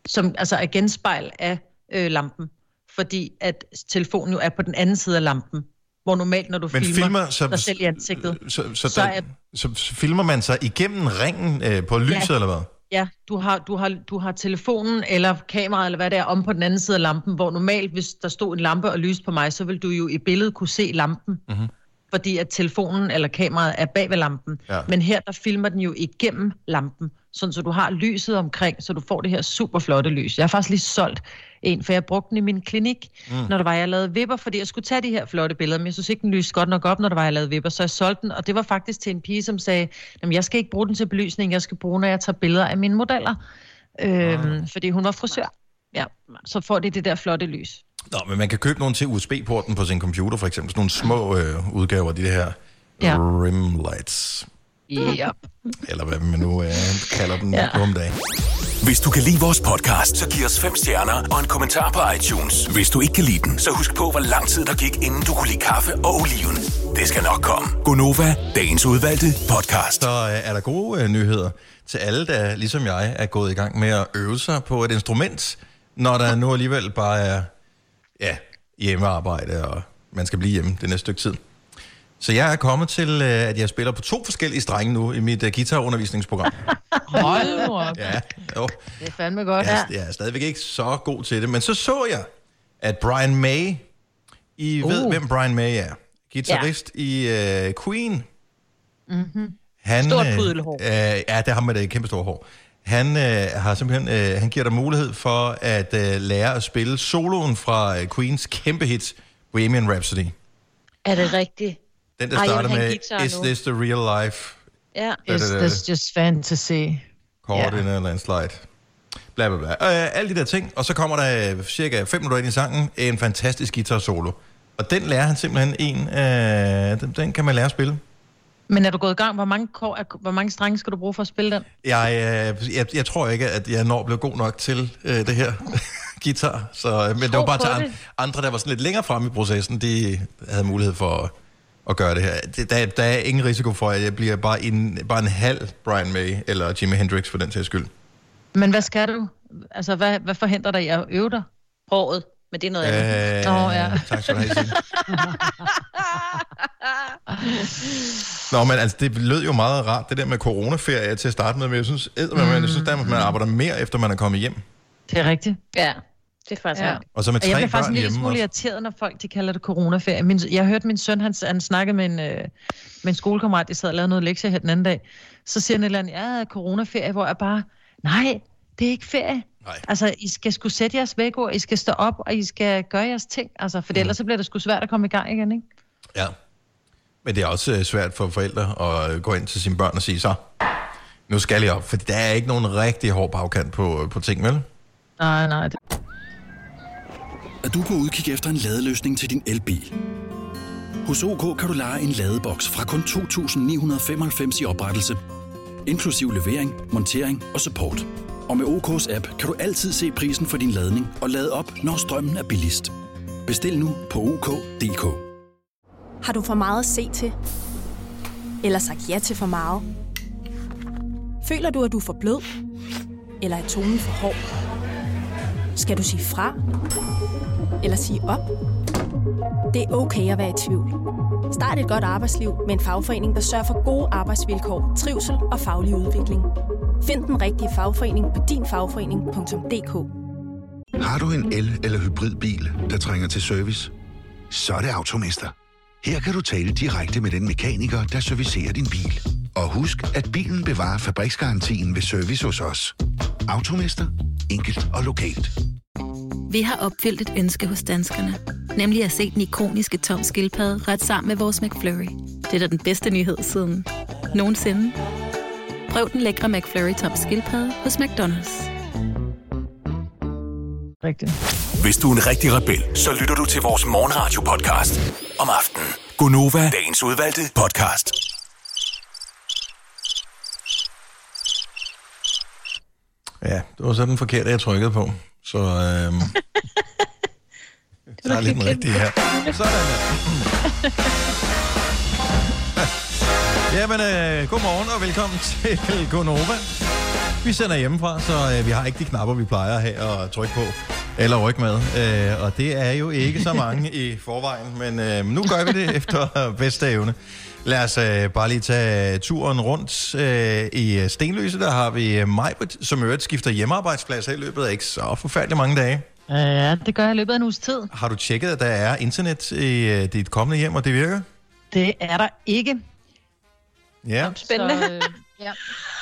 som altså er genspejl af øh, lampen. Fordi at telefonen jo er på den anden side af lampen, hvor normalt, når du Men filmer, filmer, så- dig selv i ansigtet, så, så, så der, er så, så filmer man sig igennem ringen øh, på lyset, Ja. eller hvad? Ja, du har, du, har, du har telefonen eller kameraet, eller hvad det er, om på den anden side af lampen, hvor normalt, hvis der stod en lampe og lyste på mig, så vil du jo i billedet kunne se lampen, Mhm. fordi at telefonen eller kameraet er bag ved lampen. Ja. Men her, der filmer den jo igennem lampen, sådan så du har lyset omkring, så du får det her super flotte lys. Jeg har faktisk lige solgt en, for jeg brugte den i min klinik, Mm. mm. når der var, jeg lavede vipper, fordi jeg skulle tage de her flotte billeder, men jeg synes ikke, den lyste godt nok op, når der var, jeg lavede vipper, så jeg solgte den, og det var faktisk til en pige, som sagde, Jamen, jeg skal ikke bruge den til belysning, jeg skal bruge, den, når jeg tager billeder af mine modeller, øhm, fordi hun var frisør. Ja, så får de det der flotte lys. Nå, men man kan købe nogle til USB-porten på sin computer, for eksempel. Sådan nogle små øh, udgaver af de her Ja. rim lights. Ja. Eller hvad man nu øh, kalder dem Ja. om dagen. Hvis du kan lide vores podcast, så giv os fem stjerner og en kommentar på iTunes. Hvis du ikke kan lide den, så husk på, hvor lang tid der gik, inden du kunne lide kaffe og oliven. Det skal nok komme. Gonova, dagens udvalgte podcast. Så øh, er der gode øh, nyheder til alle, der ligesom jeg er gået i gang med at øve sig på et instrument, når der nu alligevel bare er ja, hjemmearbejde, og man skal blive hjemme det næste stykke tid. Så jeg er kommet til, øh, at jeg spiller på to forskellige strenge nu i mit uh, guitarundervisningsprogram. Hold nu op. Ja, jo. Det er fandme godt. Jeg, er- jeg er stadigvæk ikke så god til det, men så så jeg, at Brian May, I uh. ved, hvem Brian May er. Gitarrist ja. i uh, Queen. Mm-hmm. Han, Stort øh, pudelhår. Øh, ja, det ham med det kæmpe store hår. Han øh, har simpelthen, øh, han giver dig mulighed for at øh, lære at spille soloen fra øh, Queens kæmpe hit Bohemian Rhapsody. Er det rigtigt? Den, der Ej, starter med, Is nu." this the real life? Ja. Is da, da. this just fantasy? Caught in a landslide. Bla, bla, bla. Øh, alle de der ting. Og så kommer der øh, cirka 5 minutter ind i sangen en fantastisk guitar solo. Og den lærer han simpelthen en, øh, den, den kan man lære at spille. Men er du gået i gang? Hvor mange, kår, hvor mange strenge skal du bruge for at spille den? Jeg, øh, jeg, jeg tror ikke, at jeg når blev god nok til øh, det her guitar. Så, øh, men det var bare til an, andre, der var sådan lidt længere fremme i processen, de havde mulighed for at, gøre det her. Det, der, der er ingen risiko for, at jeg bliver bare en, bare en halv Brian May eller Jimi Hendrix for den sags skyld. Men hvad skal du? Altså, hvad, hvad forhindrer dig i at øve dig? Håret, men det er noget andet. Øh, Nå, ja. Tak skal du have. Nå, men altså, det lød jo meget rart, det der med coronaferie til at starte med, men jeg synes, mm. jeg synes at man arbejder mere, efter man er kommet hjem. Det er rigtigt. Ja, det er faktisk Ja. Og så med Og jeg tre bliver faktisk en lille smule irriteret, når folk de kalder det coronaferie. Min, jeg hørte min søn, han, han snakkede med en, øh, med en skolekammerat, jeg sad og lavede noget lektier her den anden dag. Så siger han et eller andet, ja, coronaferie, hvor jeg bare, nej, det er ikke ferie. Nej. Altså, I skal skulle sætte jeres vækord, I skal stå op, og I skal gøre jeres ting. Altså, for ellers så bliver det sgu svært at komme i gang igen, ikke? Ja. Men det er også øh, svært for forældre at øh, gå ind til sine børn og sige så, nu skal jeg op, for der er ikke nogen rigtig hård bagkant på, øh, på ting, vel? Nej, nej. Det at du er på udkig efter en ladeløsning til din elbil. Hos OK kan du lege en ladeboks fra kun 2.995 i oprettelse, inklusiv levering, montering og support. Og med OK's app kan du altid se prisen for din ladning og lade op, når strømmen er billigst. Bestil nu på OK.dk. Har du for meget at se til? Eller sagt ja til for meget? Føler du, at du er for blød? Eller er tonen for hård? Skal du sige fra? Eller sige op? Det er okay at være i tvivl. Start et godt arbejdsliv med en fagforening, der sørger for gode arbejdsvilkår, trivsel og faglig udvikling. Find den rigtige fagforening på dinfagforening.dk. Har du en el- eller hybridbil, der trænger til service? Så er det Automester. Her kan du tale direkte med den mekaniker, der servicerer din bil. Og husk, at bilen bevarer fabriksgarantien ved service hos os. Automester. Enkelt og lokalt. Vi har opfyldt et ønske hos danskerne. Nemlig at se den ikoniske tom skildpadde ret sammen med vores McFlurry. Det er da den bedste nyhed siden nogensinde. Prøv den lækre McFlurry tom skildpadde hos McDonald's. Rigtigt. Hvis du er en rigtig rebel, så lytter du til vores morgenradio-podcast om aftenen. Gunova, dagens udvalgte podcast. Ja, det var så den forkerte, jeg trykkede på. Så øhm, jeg tager lige den rigtige her. Sådan der. Jamen, øh, godmorgen og velkommen til Gonova. Vi sender hjemmefra, så øh, vi har ikke de knapper, vi plejer at have at trykke på. Eller rykke med. Øh, og det er jo ikke så mange i forvejen, men øh, nu gør vi det efter bedste evne. Lad os øh, bare lige tage turen rundt øh, i Stenløse. Der har vi Majbrit, som øvrigt skifter hjemmearbejdsplads her i løbet af ikke så forfærdeligt mange dage. Ja, det gør jeg i løbet af en uges tid. Har du tjekket, at der er internet i øh, dit kommende hjem, og det virker? Det er der ikke. Ja. Spændende. Så, øh,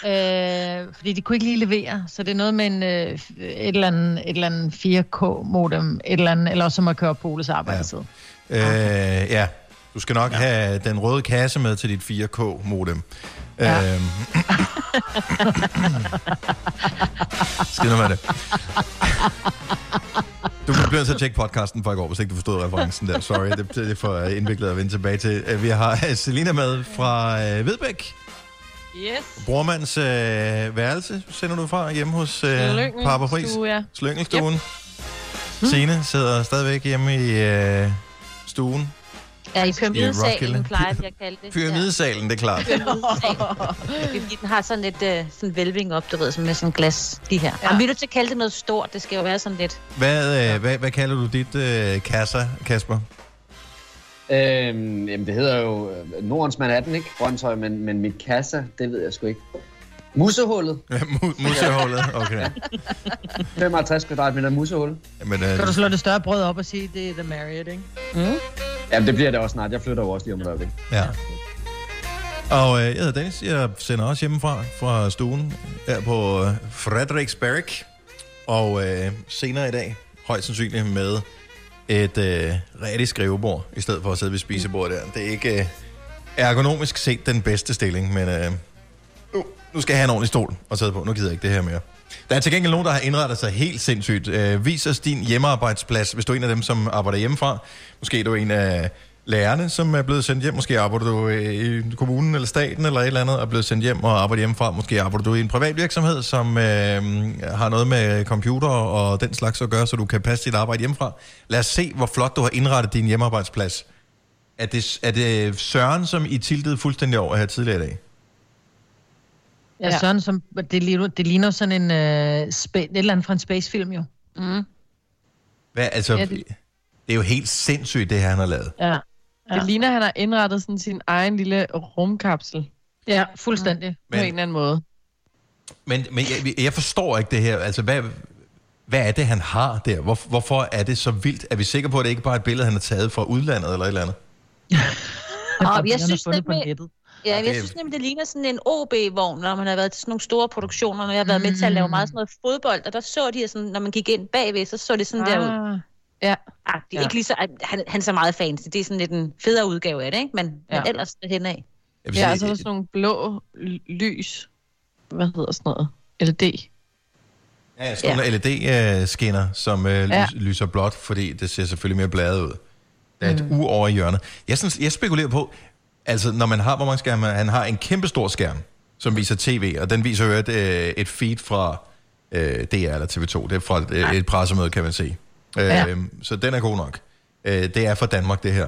ja. øh, fordi de kunne ikke lige levere, så det er noget med en, øh, et, eller andet, et eller andet 4K-modem, et eller andet, eller også må køre på Oles arbejdstid. Ja. Øh, ja. Du skal nok ja. have den røde kasse med til dit 4K-modem. Ja. Øhm. Skal nu med det. Du bliver nødt til at tjekke podcasten fra i går, hvis ikke du forstod referencen der. Sorry, det, det er for indviklet at vende tilbage til. Øh, Vi har Selina med fra øh, Vedbæk. Yes. Brormands øh, værelse sender du fra hjemme hos øh, Papa Friis. Slyngelstuen. Yep. Yep. Signe sidder stadigvæk hjemme i øh, stuen. Ja, i pyramidesalen plejer vi at kalde det. Pyramidesalen, det er klart. Pyramidesalen. Det er fordi, den har sådan lidt uh, sådan velving op, du ved, sådan med sådan glas, de her. Ja. Og vi er nødt til at kalde det noget stort, det skal jo være sådan lidt... Hvad, øh, hvad, hvad kalder du dit øh, kasser, Kasper? Øhm, jamen, det hedder jo øh, Nordens Manhattan, ikke? Brøndshøj, men, men mit kassa, det ved jeg sgu ikke. Musehullet. Ja, mu- musehullet, okay. 55 kvadratmeter musehul. Jamen, øh, Kan du slå det større brød op og sige, det er The Marriott, ikke? Mm. Jamen, det bliver det også snart. Jeg flytter jo også lige om et øjeblik. Ja. Og øh, jeg hedder Dennis, jeg sender også hjemmefra fra stuen her på øh, Frederiksberg. Og øh, senere i dag, højst sandsynligt med et øh, rigtigt skrivebord, i stedet for at sidde ved spisebordet der. Det er ikke øh, ergonomisk set den bedste stilling, men øh, nu, skal jeg have en ordentlig stol og sidde på. Nu gider jeg ikke det her mere. Der er til gengæld nogen, der har indrettet sig helt sindssygt. Øh, vis os din hjemmearbejdsplads, hvis du er en af dem, som arbejder hjemmefra. Måske er du en af lærerne, som er blevet sendt hjem. Måske arbejder du øh, i kommunen eller staten eller et eller andet, og er blevet sendt hjem og arbejder hjemmefra. Måske arbejder du i en privat virksomhed, som øh, har noget med computer og den slags at gøre, så du kan passe dit arbejde hjemmefra. Lad os se, hvor flot du har indrettet din hjemmearbejdsplads. Er det, er det Søren, som I tiltede fuldstændig over her tidligere i dag? Ja, ja. Sådan som, det, ligner, det ligner sådan en, øh, spa, et eller andet fra en spacefilm jo. Mm. Hvad, altså, Ja, det- det... det er jo helt sindssygt, det her, han har lavet. Ja. Ja. Det ligner, at han har indrettet sådan sin egen lille rumkapsel. Ja, fuldstændig. På en eller anden måde. Men, men jeg, jeg forstår ikke det her. Altså, hvad, hvad er det, han har der? Hvor, hvorfor er det så vildt? Er vi sikre på, at det ikke bare er et billede, han har taget fra udlandet eller et eller andet? Og jeg synes fundet på nemlig, nettet. Ja, det jeg synes nemlig, det ligner sådan en OB-vogn, når man har været til sådan nogle store produktioner, når jeg har været med til at lave meget sådan noget fodbold, og der så de sådan, når man gik ind bagved, så så det sådan der ud. Ah, Ja. Ah, det er Ja. ikke lige så, han, han er så meget fancy. Det er sådan lidt en federe udgave af det, ikke? Men, ja. Ja. men ellers. Jeg vil Ja, sige, og så er der sådan nogle blå lys. Hvad hedder sådan noget? LED. ja, sådan nogle LED-skinner, som øh, Ja. ja. lyser blåt, fordi det ser selvfølgelig mere bladet ud. Der er et Mm. u over i hjørnet. Jeg, synes, jeg spekulerer på, altså når man har, hvor mange skærme, han har en kæmpe stor skærm, som viser tv, og den viser jo et, øh, et feed fra øh, DR eller TV2. Det er fra et, et pressemøde, kan man se. Øh, Ja. Så den er god nok. Øh, det er for Danmark, det her.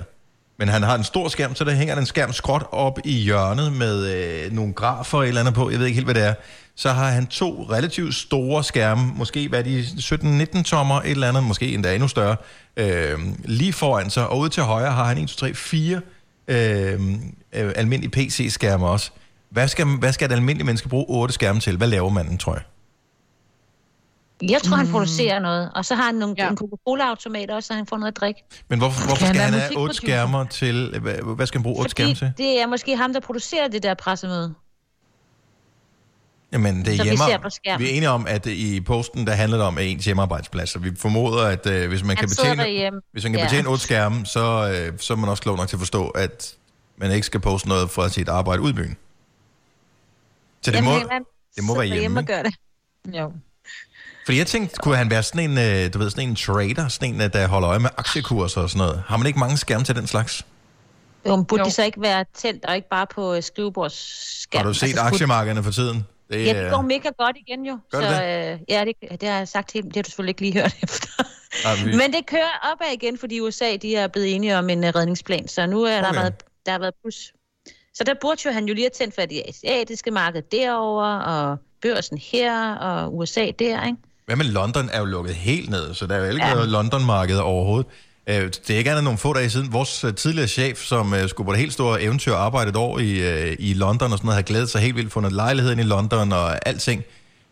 Men han har en stor skærm, så der hænger en skærm skråt op i hjørnet med øh, nogle grafer eller andet på. Jeg ved ikke helt, hvad det er. Så har han to relativt store skærme, måske hvad de 17-19 tommer, et eller andet, måske endda endnu større, øh, lige foran sig. Og ude til højre har han 1, 2, 3, 4 øh, øh, almindelige PC-skærme også. Hvad skal, hvad skal et almindeligt menneske bruge otte skærme til? Hvad laver manden, tror jeg? Jeg tror, han producerer noget. Og så har han nogle, ja. en Coca-Cola-automat også, så han får noget at drikke. Men hvorfor, hvorfor han skal være han have otte skærmer til... Hvad, hvad skal han bruge otte skærme til? det er måske ham, der producerer det der pressemøde. Jamen, det er vi hjemme... ser på skærmen. Vi er enige om, at i posten, der handler det om ens hjemmearbejdsplads. Så vi formoder, at øh, hvis man kan betjene, hvis man kan Ja. betjene otte skærme, så, øh, så er man også klog nok til at forstå, at man ikke skal poste noget fra sit arbejde ud i byen. Så det må, Jamen, han det må være hjemme, og gør det. Jo. Fordi jeg tænkte, kunne han være sådan en, øh, du ved, sådan en trader, sådan en, øh, der holder øje med aktiekurser og sådan noget? Har man ikke mange skærme til den slags? Jo, men burde de så ikke være tændt, og ikke bare på øh, skrivebordsskærmen? Har du set Altså, aktiemarkederne for tiden? Det, Ja, det går mega godt igen jo. Gør så, det øh, ja, det, det har jeg sagt helt, det har du selvfølgelig ikke lige hørt efter. Vi- Men det kører opad igen, fordi USA de er blevet enige om en uh, redningsplan, så nu er der, Okay. været, der har været plus. Så der burde jo han jo lige have tændt for det asiatiske marked derover og børsen her, og USA der, ikke? Hvad med London er jo lukket helt ned, så der er jo ikke Ja. ja. noget London-marked overhovedet. Øh, Det er ikke andet nogle få dage siden. Vores øh, tidligere chef, som øh, skulle på det helt store eventyr og arbejde et år i, i London og sådan noget, havde glædet sig helt vildt, fundet lejligheden i London og alting.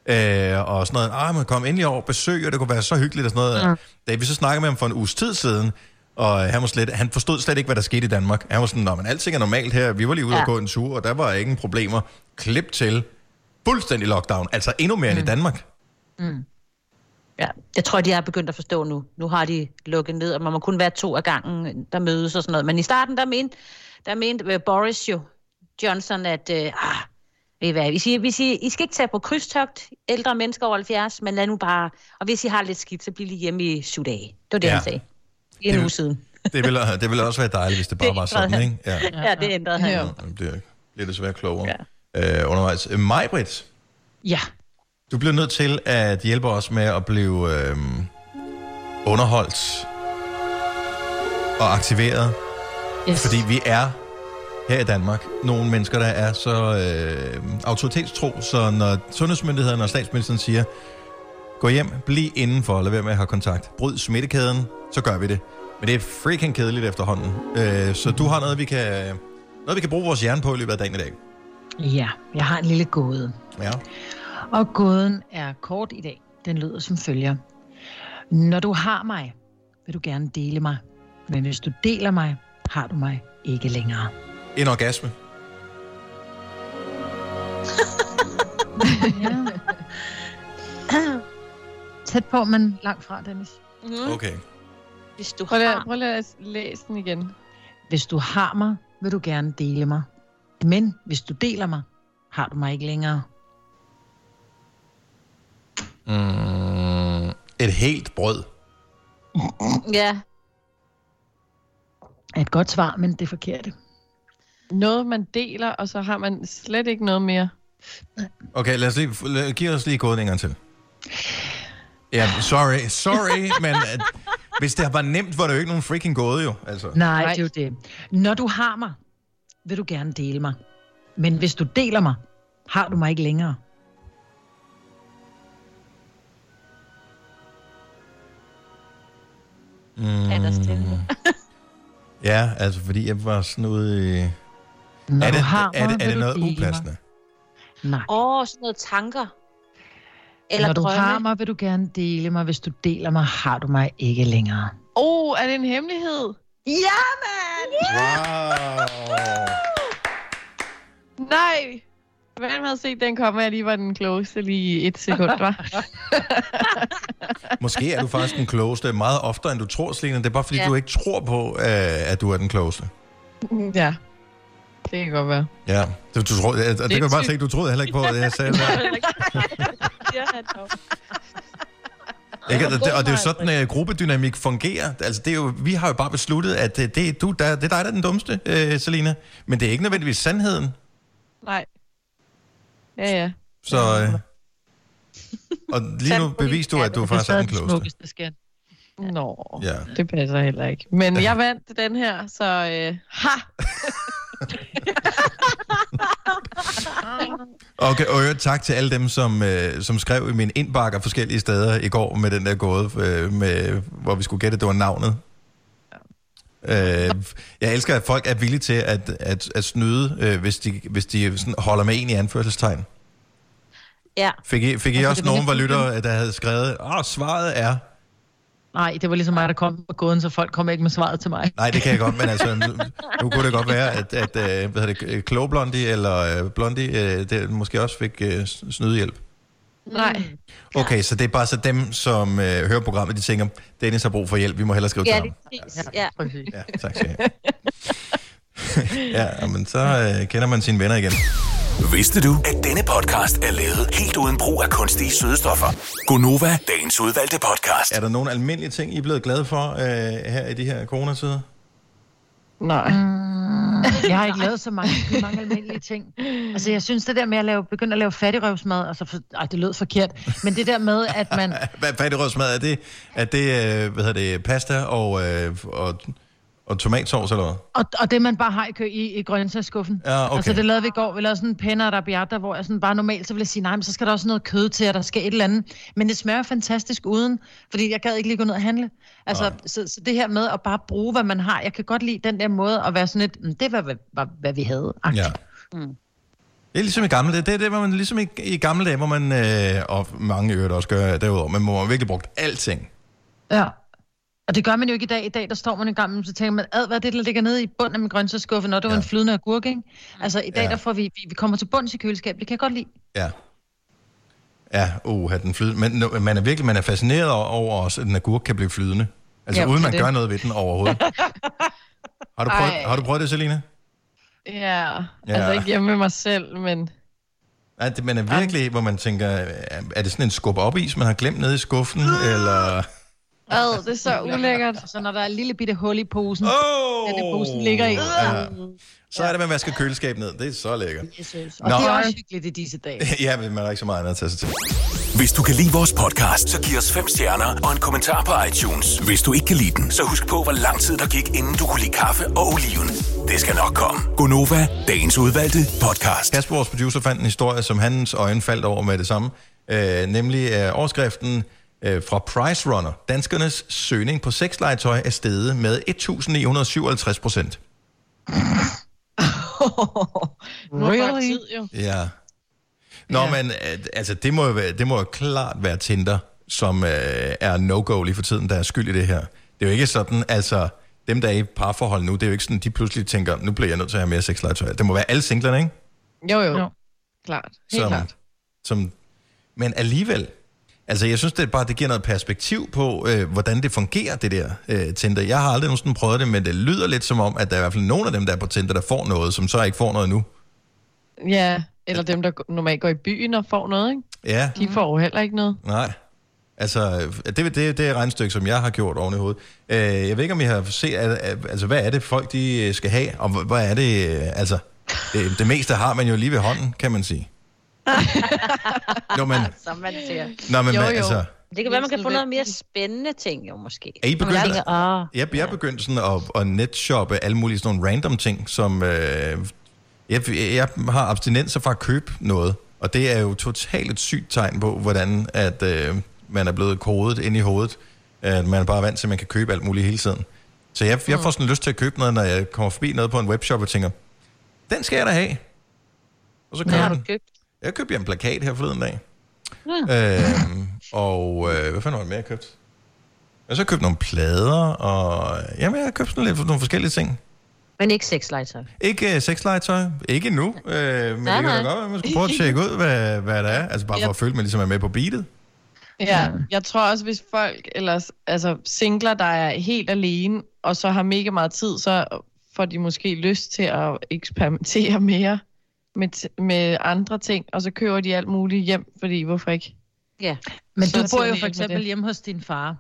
Øh, og sådan noget, ah, man kom endelig over besøg, og det kunne være så hyggeligt og sådan noget. Mm. Ja. Da vi så snakkede med ham for en uges tid siden, og han, var slet, han forstod slet ikke, hvad der skete i Danmark. Han var sådan, men alting er normalt her. Vi var lige ude ja. Ja. og gå en tur, og der var ingen problemer. Klip til fuldstændig lockdown. Altså endnu mere mm. end i Danmark. Mm. Ja, jeg tror, de er begyndt at forstå nu. Nu har de lukket ned, og man må kun være to af gangen, der mødes og sådan noget. Men i starten, der mente, der mente øh, Boris jo, Johnson, at øh, ah, ved I hvad, vi siger, vi siger, I skal ikke tage på krydstogt, ældre mennesker over 70, men lad nu bare, og hvis I har lidt skidt, så bliver I hjemme i syv dage. Det var det, Ja. han sagde. I en Det- uge siden. Det ville, det ville også være dejligt, hvis det bare Det var sådan, ændrede ikke? Ja. Ja, det ændrede han. Ja, det bliver, bliver desværre klogere ja. øh, undervejs. Øh, Majbrit, Ja. Du bliver nødt til at hjælpe os med at blive øh, underholdt og aktiveret. Yes. Fordi vi er her i Danmark nogle mennesker, der er så øh, autoritetstro, så når sundhedsmyndighederne og statsministeren siger, gå hjem, bliv indenfor, lad være med at have kontakt, bryd smittekæden, så gør vi det. Men det er freaking kedeligt efterhånden. Øh, så du har noget, vi kan, noget, vi kan bruge vores hjerne på i løbet af dagen i dag. Ja, jeg har en lille gåde. Ja. Og gåden er kort i dag. Den lyder som følger. Når du har mig, vil du gerne dele mig. Men hvis du deler mig, har du mig ikke længere. En orgasme. Tæt på, men langt fra, Dennis. Mm. Okay. Hvis du Prøv har... prøv at læse den igen. Hvis du har mig, vil du gerne dele mig. Men hvis du deler mig, har du mig ikke længere. Mm, et helt brød. Ja. Er et godt svar, men det er forkert. Noget, man deler, og så har man slet ikke noget mere. Okay, lad os lige, lad, giv os lige koden en gang til. Ja, sorry, sorry, men at, hvis det var nemt, var det jo ikke nogen freaking gåde jo. Altså. Nej, Nej, det er jo det. Når du har mig, vil du gerne dele mig. Men hvis du deler mig, har du mig ikke længere. Mm, Er der stille? ja, altså fordi jeg var sådan ude i... Når er du det, har er, det, er det du noget upassende? Nej. Åh, oh, sådan noget tanker. Eller Når du drømme. har mig, vil du gerne dele mig. Hvis du deler mig, har du mig ikke længere. Oh, er det en hemmelighed? Ja, mand! Wow. Nej! Hvem havde set den komme, at jeg lige var den klogeste lige i et sekund, var? Måske er du faktisk den klogeste meget oftere, end du tror, Selina. Det er bare fordi, Ja. du ikke tror på, øh, at du er den klogeste. ja, det kan godt være. Ja, det, du tror, det, det, det kan du bare se, du troede heller ikke på, at jeg sagde det. Ikke? Og det, og det er jo sådan, at gruppedynamik fungerer. Altså, det er jo, vi har jo bare besluttet, at det, det, er du, der, det er dig, der er den dummeste, øh, Selina. Men det er ikke nødvendigvis sandheden. Nej. Ja, ja. Så, øh, og lige nu beviser du, at du faktisk er den klogeste. smukkeste skat. Nå, Ja. det passer heller ikke. Men jeg vandt den her, så øh, ha! Okay, og tak til alle dem, som, øh, som skrev i min indbakker forskellige steder i går med den der gåde, øh, med, hvor vi skulle gætte, det var navnet. Øh, jeg elsker, at folk er villige til at, at, at snyde, øh, hvis de, hvis de sådan holder med en i anførselstegn. Ja. Fik I, fik I Altså, også nogen, hvor helt lytter, der havde skrevet, åh, svaret er... Nej, det var ligesom mig, der kom på gåden, så folk kom ikke med svaret til mig. Nej, det kan jeg godt, men altså, nu, nu kunne det godt være, at, at øh, hvad hedder det, Kloge Blondie eller øh, Blondie øh, det, måske også fik øh, snydehjælp. Nej. Okay, så det er bare så dem, som øh, hører programmet, de tænker, Dennis har brug for hjælp, vi må hellere skrive Ja, til det ham. er præcis. Ja. Ja, tak skal ja, men så øh, kender man sine venner igen. Vidste du, at denne podcast er lavet helt uden brug af kunstige sødestoffer? Gonova, dagens udvalgte podcast. Er der nogle almindelige ting, I er blevet glade for øh, her i de her coronatider? Nej. Mm, jeg har ikke lavet så mange, mange almindelige ting. Altså, jeg synes det der med at lave, begynde at lave fattigrøvsmad, altså, for, ej, det lød forkert, men det der med, at man... Hvad fattigrødsmad er det? Er det, øh, hvad hedder det, pasta og, øh, og, og tomatsovs eller hvad? Og, og det, man bare har i, kø, i, i grøntsagsskuffen. Ja, okay. Altså, det lavede vi i går. Vi lavede sådan en penne arabiata, hvor jeg sådan bare normalt, så ville jeg sige, nej, men så skal der også noget kød til, og der skal et eller andet. Men det smager fantastisk uden, fordi jeg gad ikke lige gå ned og handle. Altså, så, så, det her med at bare bruge, hvad man har. Jeg kan godt lide den der måde at være sådan lidt, "Mm, det var, hvad, hvad, hvad vi havde. Ja. Mm. Det er ligesom i gamle dage. Det er det, hvor man ligesom i, i gamle dage, hvor man, øh, og mange øvrigt også gør derudover, men hvor man virkelig brugt alting. Ja. Og det gør man jo ikke i dag. I dag, der står man en gang, så tænker man, ad, hvad er det, der ligger nede i bunden af min grøntsagsskuffe, når det var en flydende agurk, ikke? Altså, i dag, Ja. der får vi, vi, vi kommer til bunds i køleskabet. Det kan jeg godt lide. Ja. Ja, uh, den flydende. Men man er virkelig man er fascineret over- også, at en agurk kan blive flydende. Altså Ja, uden man det gør noget ved den overhovedet. Har du prøvet, Ej. har du prøvet det, Selina? Ja, Ja. altså ikke hjemme med mig selv, men... Nej, det, man er virkelig, hvor man tænker, er er det sådan en skub op is, man har glemt nede i skuffen, eller... Ad, det er så ulækkert. Så når der er et lille bitte hul i posen, oh! den posen ligger i. Ja. Så er det, man vasker køleskabet ned. Det er så lækkert. Jesus. Og Nå. det er også hyggeligt i disse dage. ja, men man har ikke så meget andet at tage sig til. Hvis du kan lide vores podcast, så giv os fem stjerner og en kommentar på iTunes. Hvis du ikke kan lide den, så husk på, hvor lang tid der gik, inden du kunne lide kaffe og oliven. Det skal nok komme. Gonova, dagens udvalgte podcast. Kasper, vores producer, fandt en historie, som hans øjne faldt over med det samme. Øh, nemlig øh, overskriften øh, fra Price Runner. Danskernes søgning på sexlegetøj er steget med 1.957 procent. Nu er Really? tid, jo. Ja. Nå, ja. men øh, altså, det må, jo være, det må jo klart være Tinder, som øh, er no-go lige for tiden, der er skyld i det her. Det er jo ikke sådan, altså, dem, der er i parforhold nu, det er jo ikke sådan, de pludselig tænker, nu bliver jeg nødt til at have mere sexlegetøj. Det må være alle singlerne, ikke? Jo, jo. jo. Klart. Helt som, klart. Som, men alligevel, altså jeg synes det er bare, det giver noget perspektiv på, øh, hvordan det fungerer, det der øh, Tinder. Jeg har aldrig nogensinde prøvet det, men det lyder lidt som om, at der er i hvert fald nogle af dem, der er på Tinder, der får noget, som så ikke får noget nu. Ja, eller dem, der normalt går i byen og får noget, ikke? Ja, De får jo heller ikke noget. nej. Altså, det, det, det er et regnstykke, som jeg har gjort oven i hovedet. Øh, jeg ved ikke, om I har set, altså, hvad er det, folk de øh, skal have, og hvad- hvad er det, øh, altså, det, det meste har man jo lige ved hånden, kan man sige. Nå, men, Som man siger. Nå, men, man, altså, Det kan være, man kan få noget mere spændende ting, jo måske. Er I begyndt, Jeg tænker, jeg, jeg er begyndt sådan at, at netshoppe alle mulige sådan nogle random ting, som... Øh, jeg, jeg har abstinenser fra at købe noget, og det er jo totalt et sygt tegn på, hvordan at, øh, man er blevet kodet ind i hovedet. At man er bare vant til, at man kan købe alt muligt hele tiden. Så jeg, jeg får sådan lyst til at købe noget, når jeg kommer forbi noget på en webshop og tænker, den skal jeg da have. Og så køber hvad jeg har den. du købt? Jeg købte en plakat her forleden dag. Ja. Øhm, og øh, hvad fanden var det mere, jeg købt? Jeg har så købt nogle plader, og jamen, jeg har købt sådan lidt nogle forskellige ting. Men ikke sexlegetøj. Ikke uh, sexlegetøj, ikke nu, øh, men Nej, det kan da godt være, at man skulle prøve at tjekke ud, hvad, hvad der er. Altså bare for Ja. at føle, at man ligesom er med på beatet. Ja, jeg tror også, hvis folk, eller altså singler, der er helt alene, og så har mega meget tid, så får de måske lyst til at eksperimentere mere med, t- med andre ting, og så køber de alt muligt hjem, fordi hvorfor ikke? Ja. Men Så du bor jo for eksempel hjemme hos din far.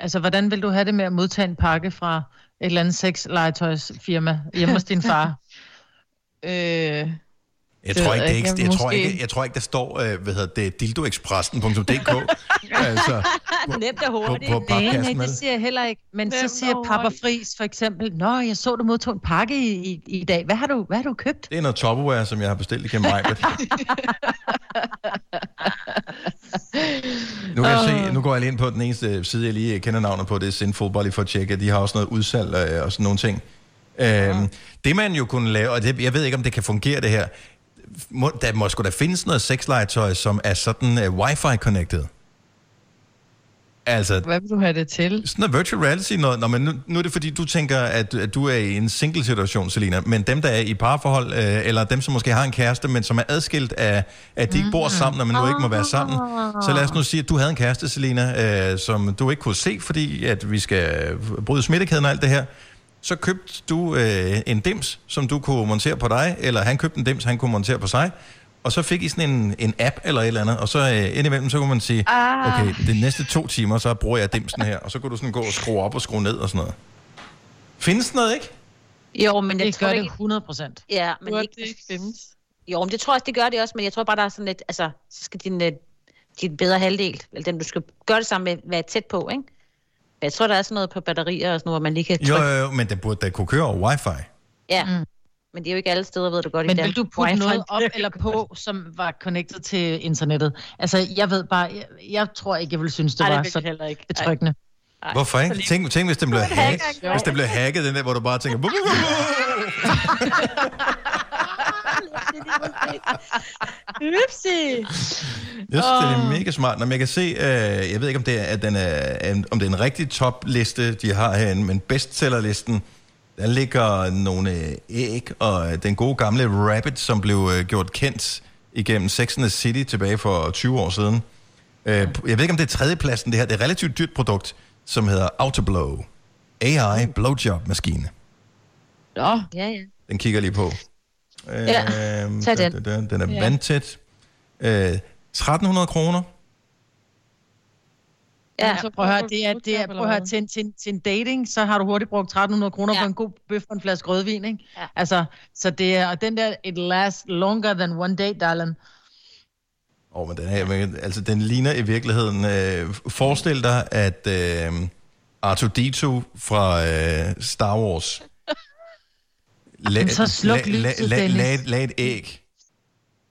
Altså, hvordan vil du have det med at modtage en pakke fra et eller andet sexlegetøjsfirma hjemme hos din far? Øh, Jeg Det tror, ikke, jeg det ikke, ikke. jeg, tror ikke, jeg tror ikke, der står, øh, hvad hedder det, dildoexpressen.dk. altså, Nemt og på, hurtigt. på Nej, nej, papkassen. det siger jeg heller ikke. Men så Nemt siger og Papa. Fris for eksempel, Nå, jeg så, du modtog en pakke i, i, i dag. Hvad har du, hvad har du købt? Det er noget Tupperware, som jeg har bestilt igennem mig. Nu, kan jeg se, nu går jeg lige ind på den eneste side, jeg lige kender navnet på, det er Sinful, bare lige for at tjekke. De har også noget udsalg øh, og sådan nogle ting. Øhm, det man jo kunne lave, og det, jeg ved ikke, om det kan fungere det her, må, der må sgu da findes noget sexlegetøj, som er sådan uh, wifi-connected. Altså, hvad vil du have det til? sådan noget virtual reality noget. Nå, men nu, nu er det fordi, du tænker, at, at du er i en single-situation, Selina. Men dem, der er i parforhold, øh, eller dem, som måske har en kæreste, men som er adskilt af, at de ikke bor sammen, og man nu ikke må være sammen. Så lad os nu sige, at du havde en kæreste, Selina, øh, som du ikke kunne se, fordi at vi skal bryde smittekæden og alt det her. Så købte du øh, en dims, som du kunne montere på dig, eller han købte en dims, han kunne montere på sig, og så fik I sådan en, en app eller et eller andet, og så øh, indimellem, så kunne man sige, Ah. okay, de næste to timer, så bruger jeg dimsen her, og så kunne du sådan gå og skrue op og skrue ned og sådan noget. Findes sådan noget, ikke? Jo, men jeg Det tror gør det ikke... 100 procent. Ja, men ikke... det ikke findes? Jo, men det tror jeg også, det gør det også, men jeg tror bare, der er sådan lidt, altså, så skal din, øh, din bedre halvdel, eller den, du skal gøre det sammen med, være tæt på, ikke? Jeg tror, der er sådan noget på batterier og sådan noget, hvor man lige kan Jo, trykke. jo, jo, men det burde da kunne køre over wifi. Ja, mm. men det er jo ikke alle steder, ved du godt. i Men vil du putte Wi-Fi. noget op eller på, som var connected til internettet? Altså, jeg ved bare, jeg, jeg tror ikke, jeg ville synes, det Ej, det var så jeg heller ikke. betryggende. Ej. Hvorfor ikke? Tænk, tænk hvis den blev hacket, hvis den blev hacket, den der, hvor du bare tænker... "Buh, buh, buh, Upsi! Jeg synes, det er mega smart. Når man kan se, øh, jeg ved ikke, om det er, at den er, en- om det er en rigtig topliste, de har herinde, men bestsellerlisten, der ligger nogle øh, æg, og øh, den gode gamle Rabbit, som blev øh, gjort kendt igennem Sex and the City tilbage for 20 år siden. Øh, jeg ved ikke, om det er tredjepladsen, det her. Det er et relativt dyrt produkt, som hedder Autoblow. AI blowjob-maskine. Nå. Ja, ja. Den kigger jeg lige på. Ja, Øhm, tag den. Den, den, den er Ja. vandtæt. Øh, 1300 kroner. Ja, så prøv at høre, det er, det er, prøv at høre til, en, til, en, til en dating, så har du hurtigt brugt 1300 kroner ja. på en god bøf og en flaske rødvin, ikke? Ja. Altså, så det er, og den der, it lasts longer than one day, darling. Åh, oh, men den, her, men, altså, den ligner i virkeligheden... Øh, forestil dig, at øh, R2-D2 fra øh, Star Wars... La, så sluk lyset, Dennis. lag lag et æg,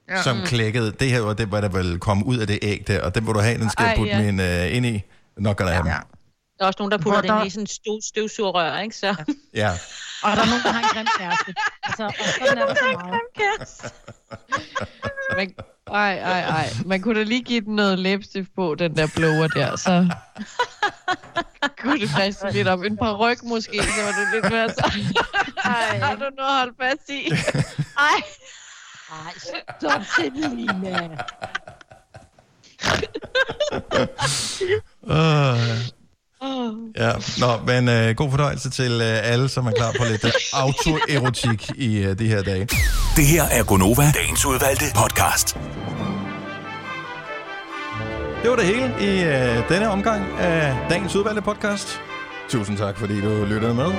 Ja. ja. som Mm. klækkede. Det her var det, hvad der vil komme ud af det æg der, og den vil du have, den skal jeg putte ja. min øh, ind i. Nok gonna have ja. Der er også nogen, der putter Hvor der- ind i sådan en støv, støvsugerrør, ikke? Så. ja. Og der er nogen, der har en grim kæreste. Altså, og sådan er der så meget. Man, ej, ej, ej. Man kunne da lige give den noget læbestift på, den der blower der, så kunne det friste lidt op. En par ryg måske, så var det lidt mere så. Ej, har du noget at holde fast i? Ej. Ej, stop, Selina. Uh, ja, nå, men uh, god fornøjelse til uh, alle, som er klar på lidt uh, autoerotik i uh, de her dage. Det her er Gonova, dagens udvalgte podcast. Det var det hele i uh, denne omgang af dagens udvalgte podcast. Tusind tak, fordi du lyttede med.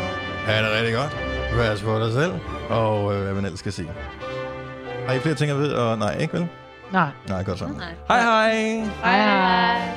Ha' det rigtig godt. Pas på dig selv, og uh, hvad man ellers skal sige. Har I flere ting at vide? Og, nej, ikke vel? Nej. Nej, godt så. Nej. Hej hej! Hej hej.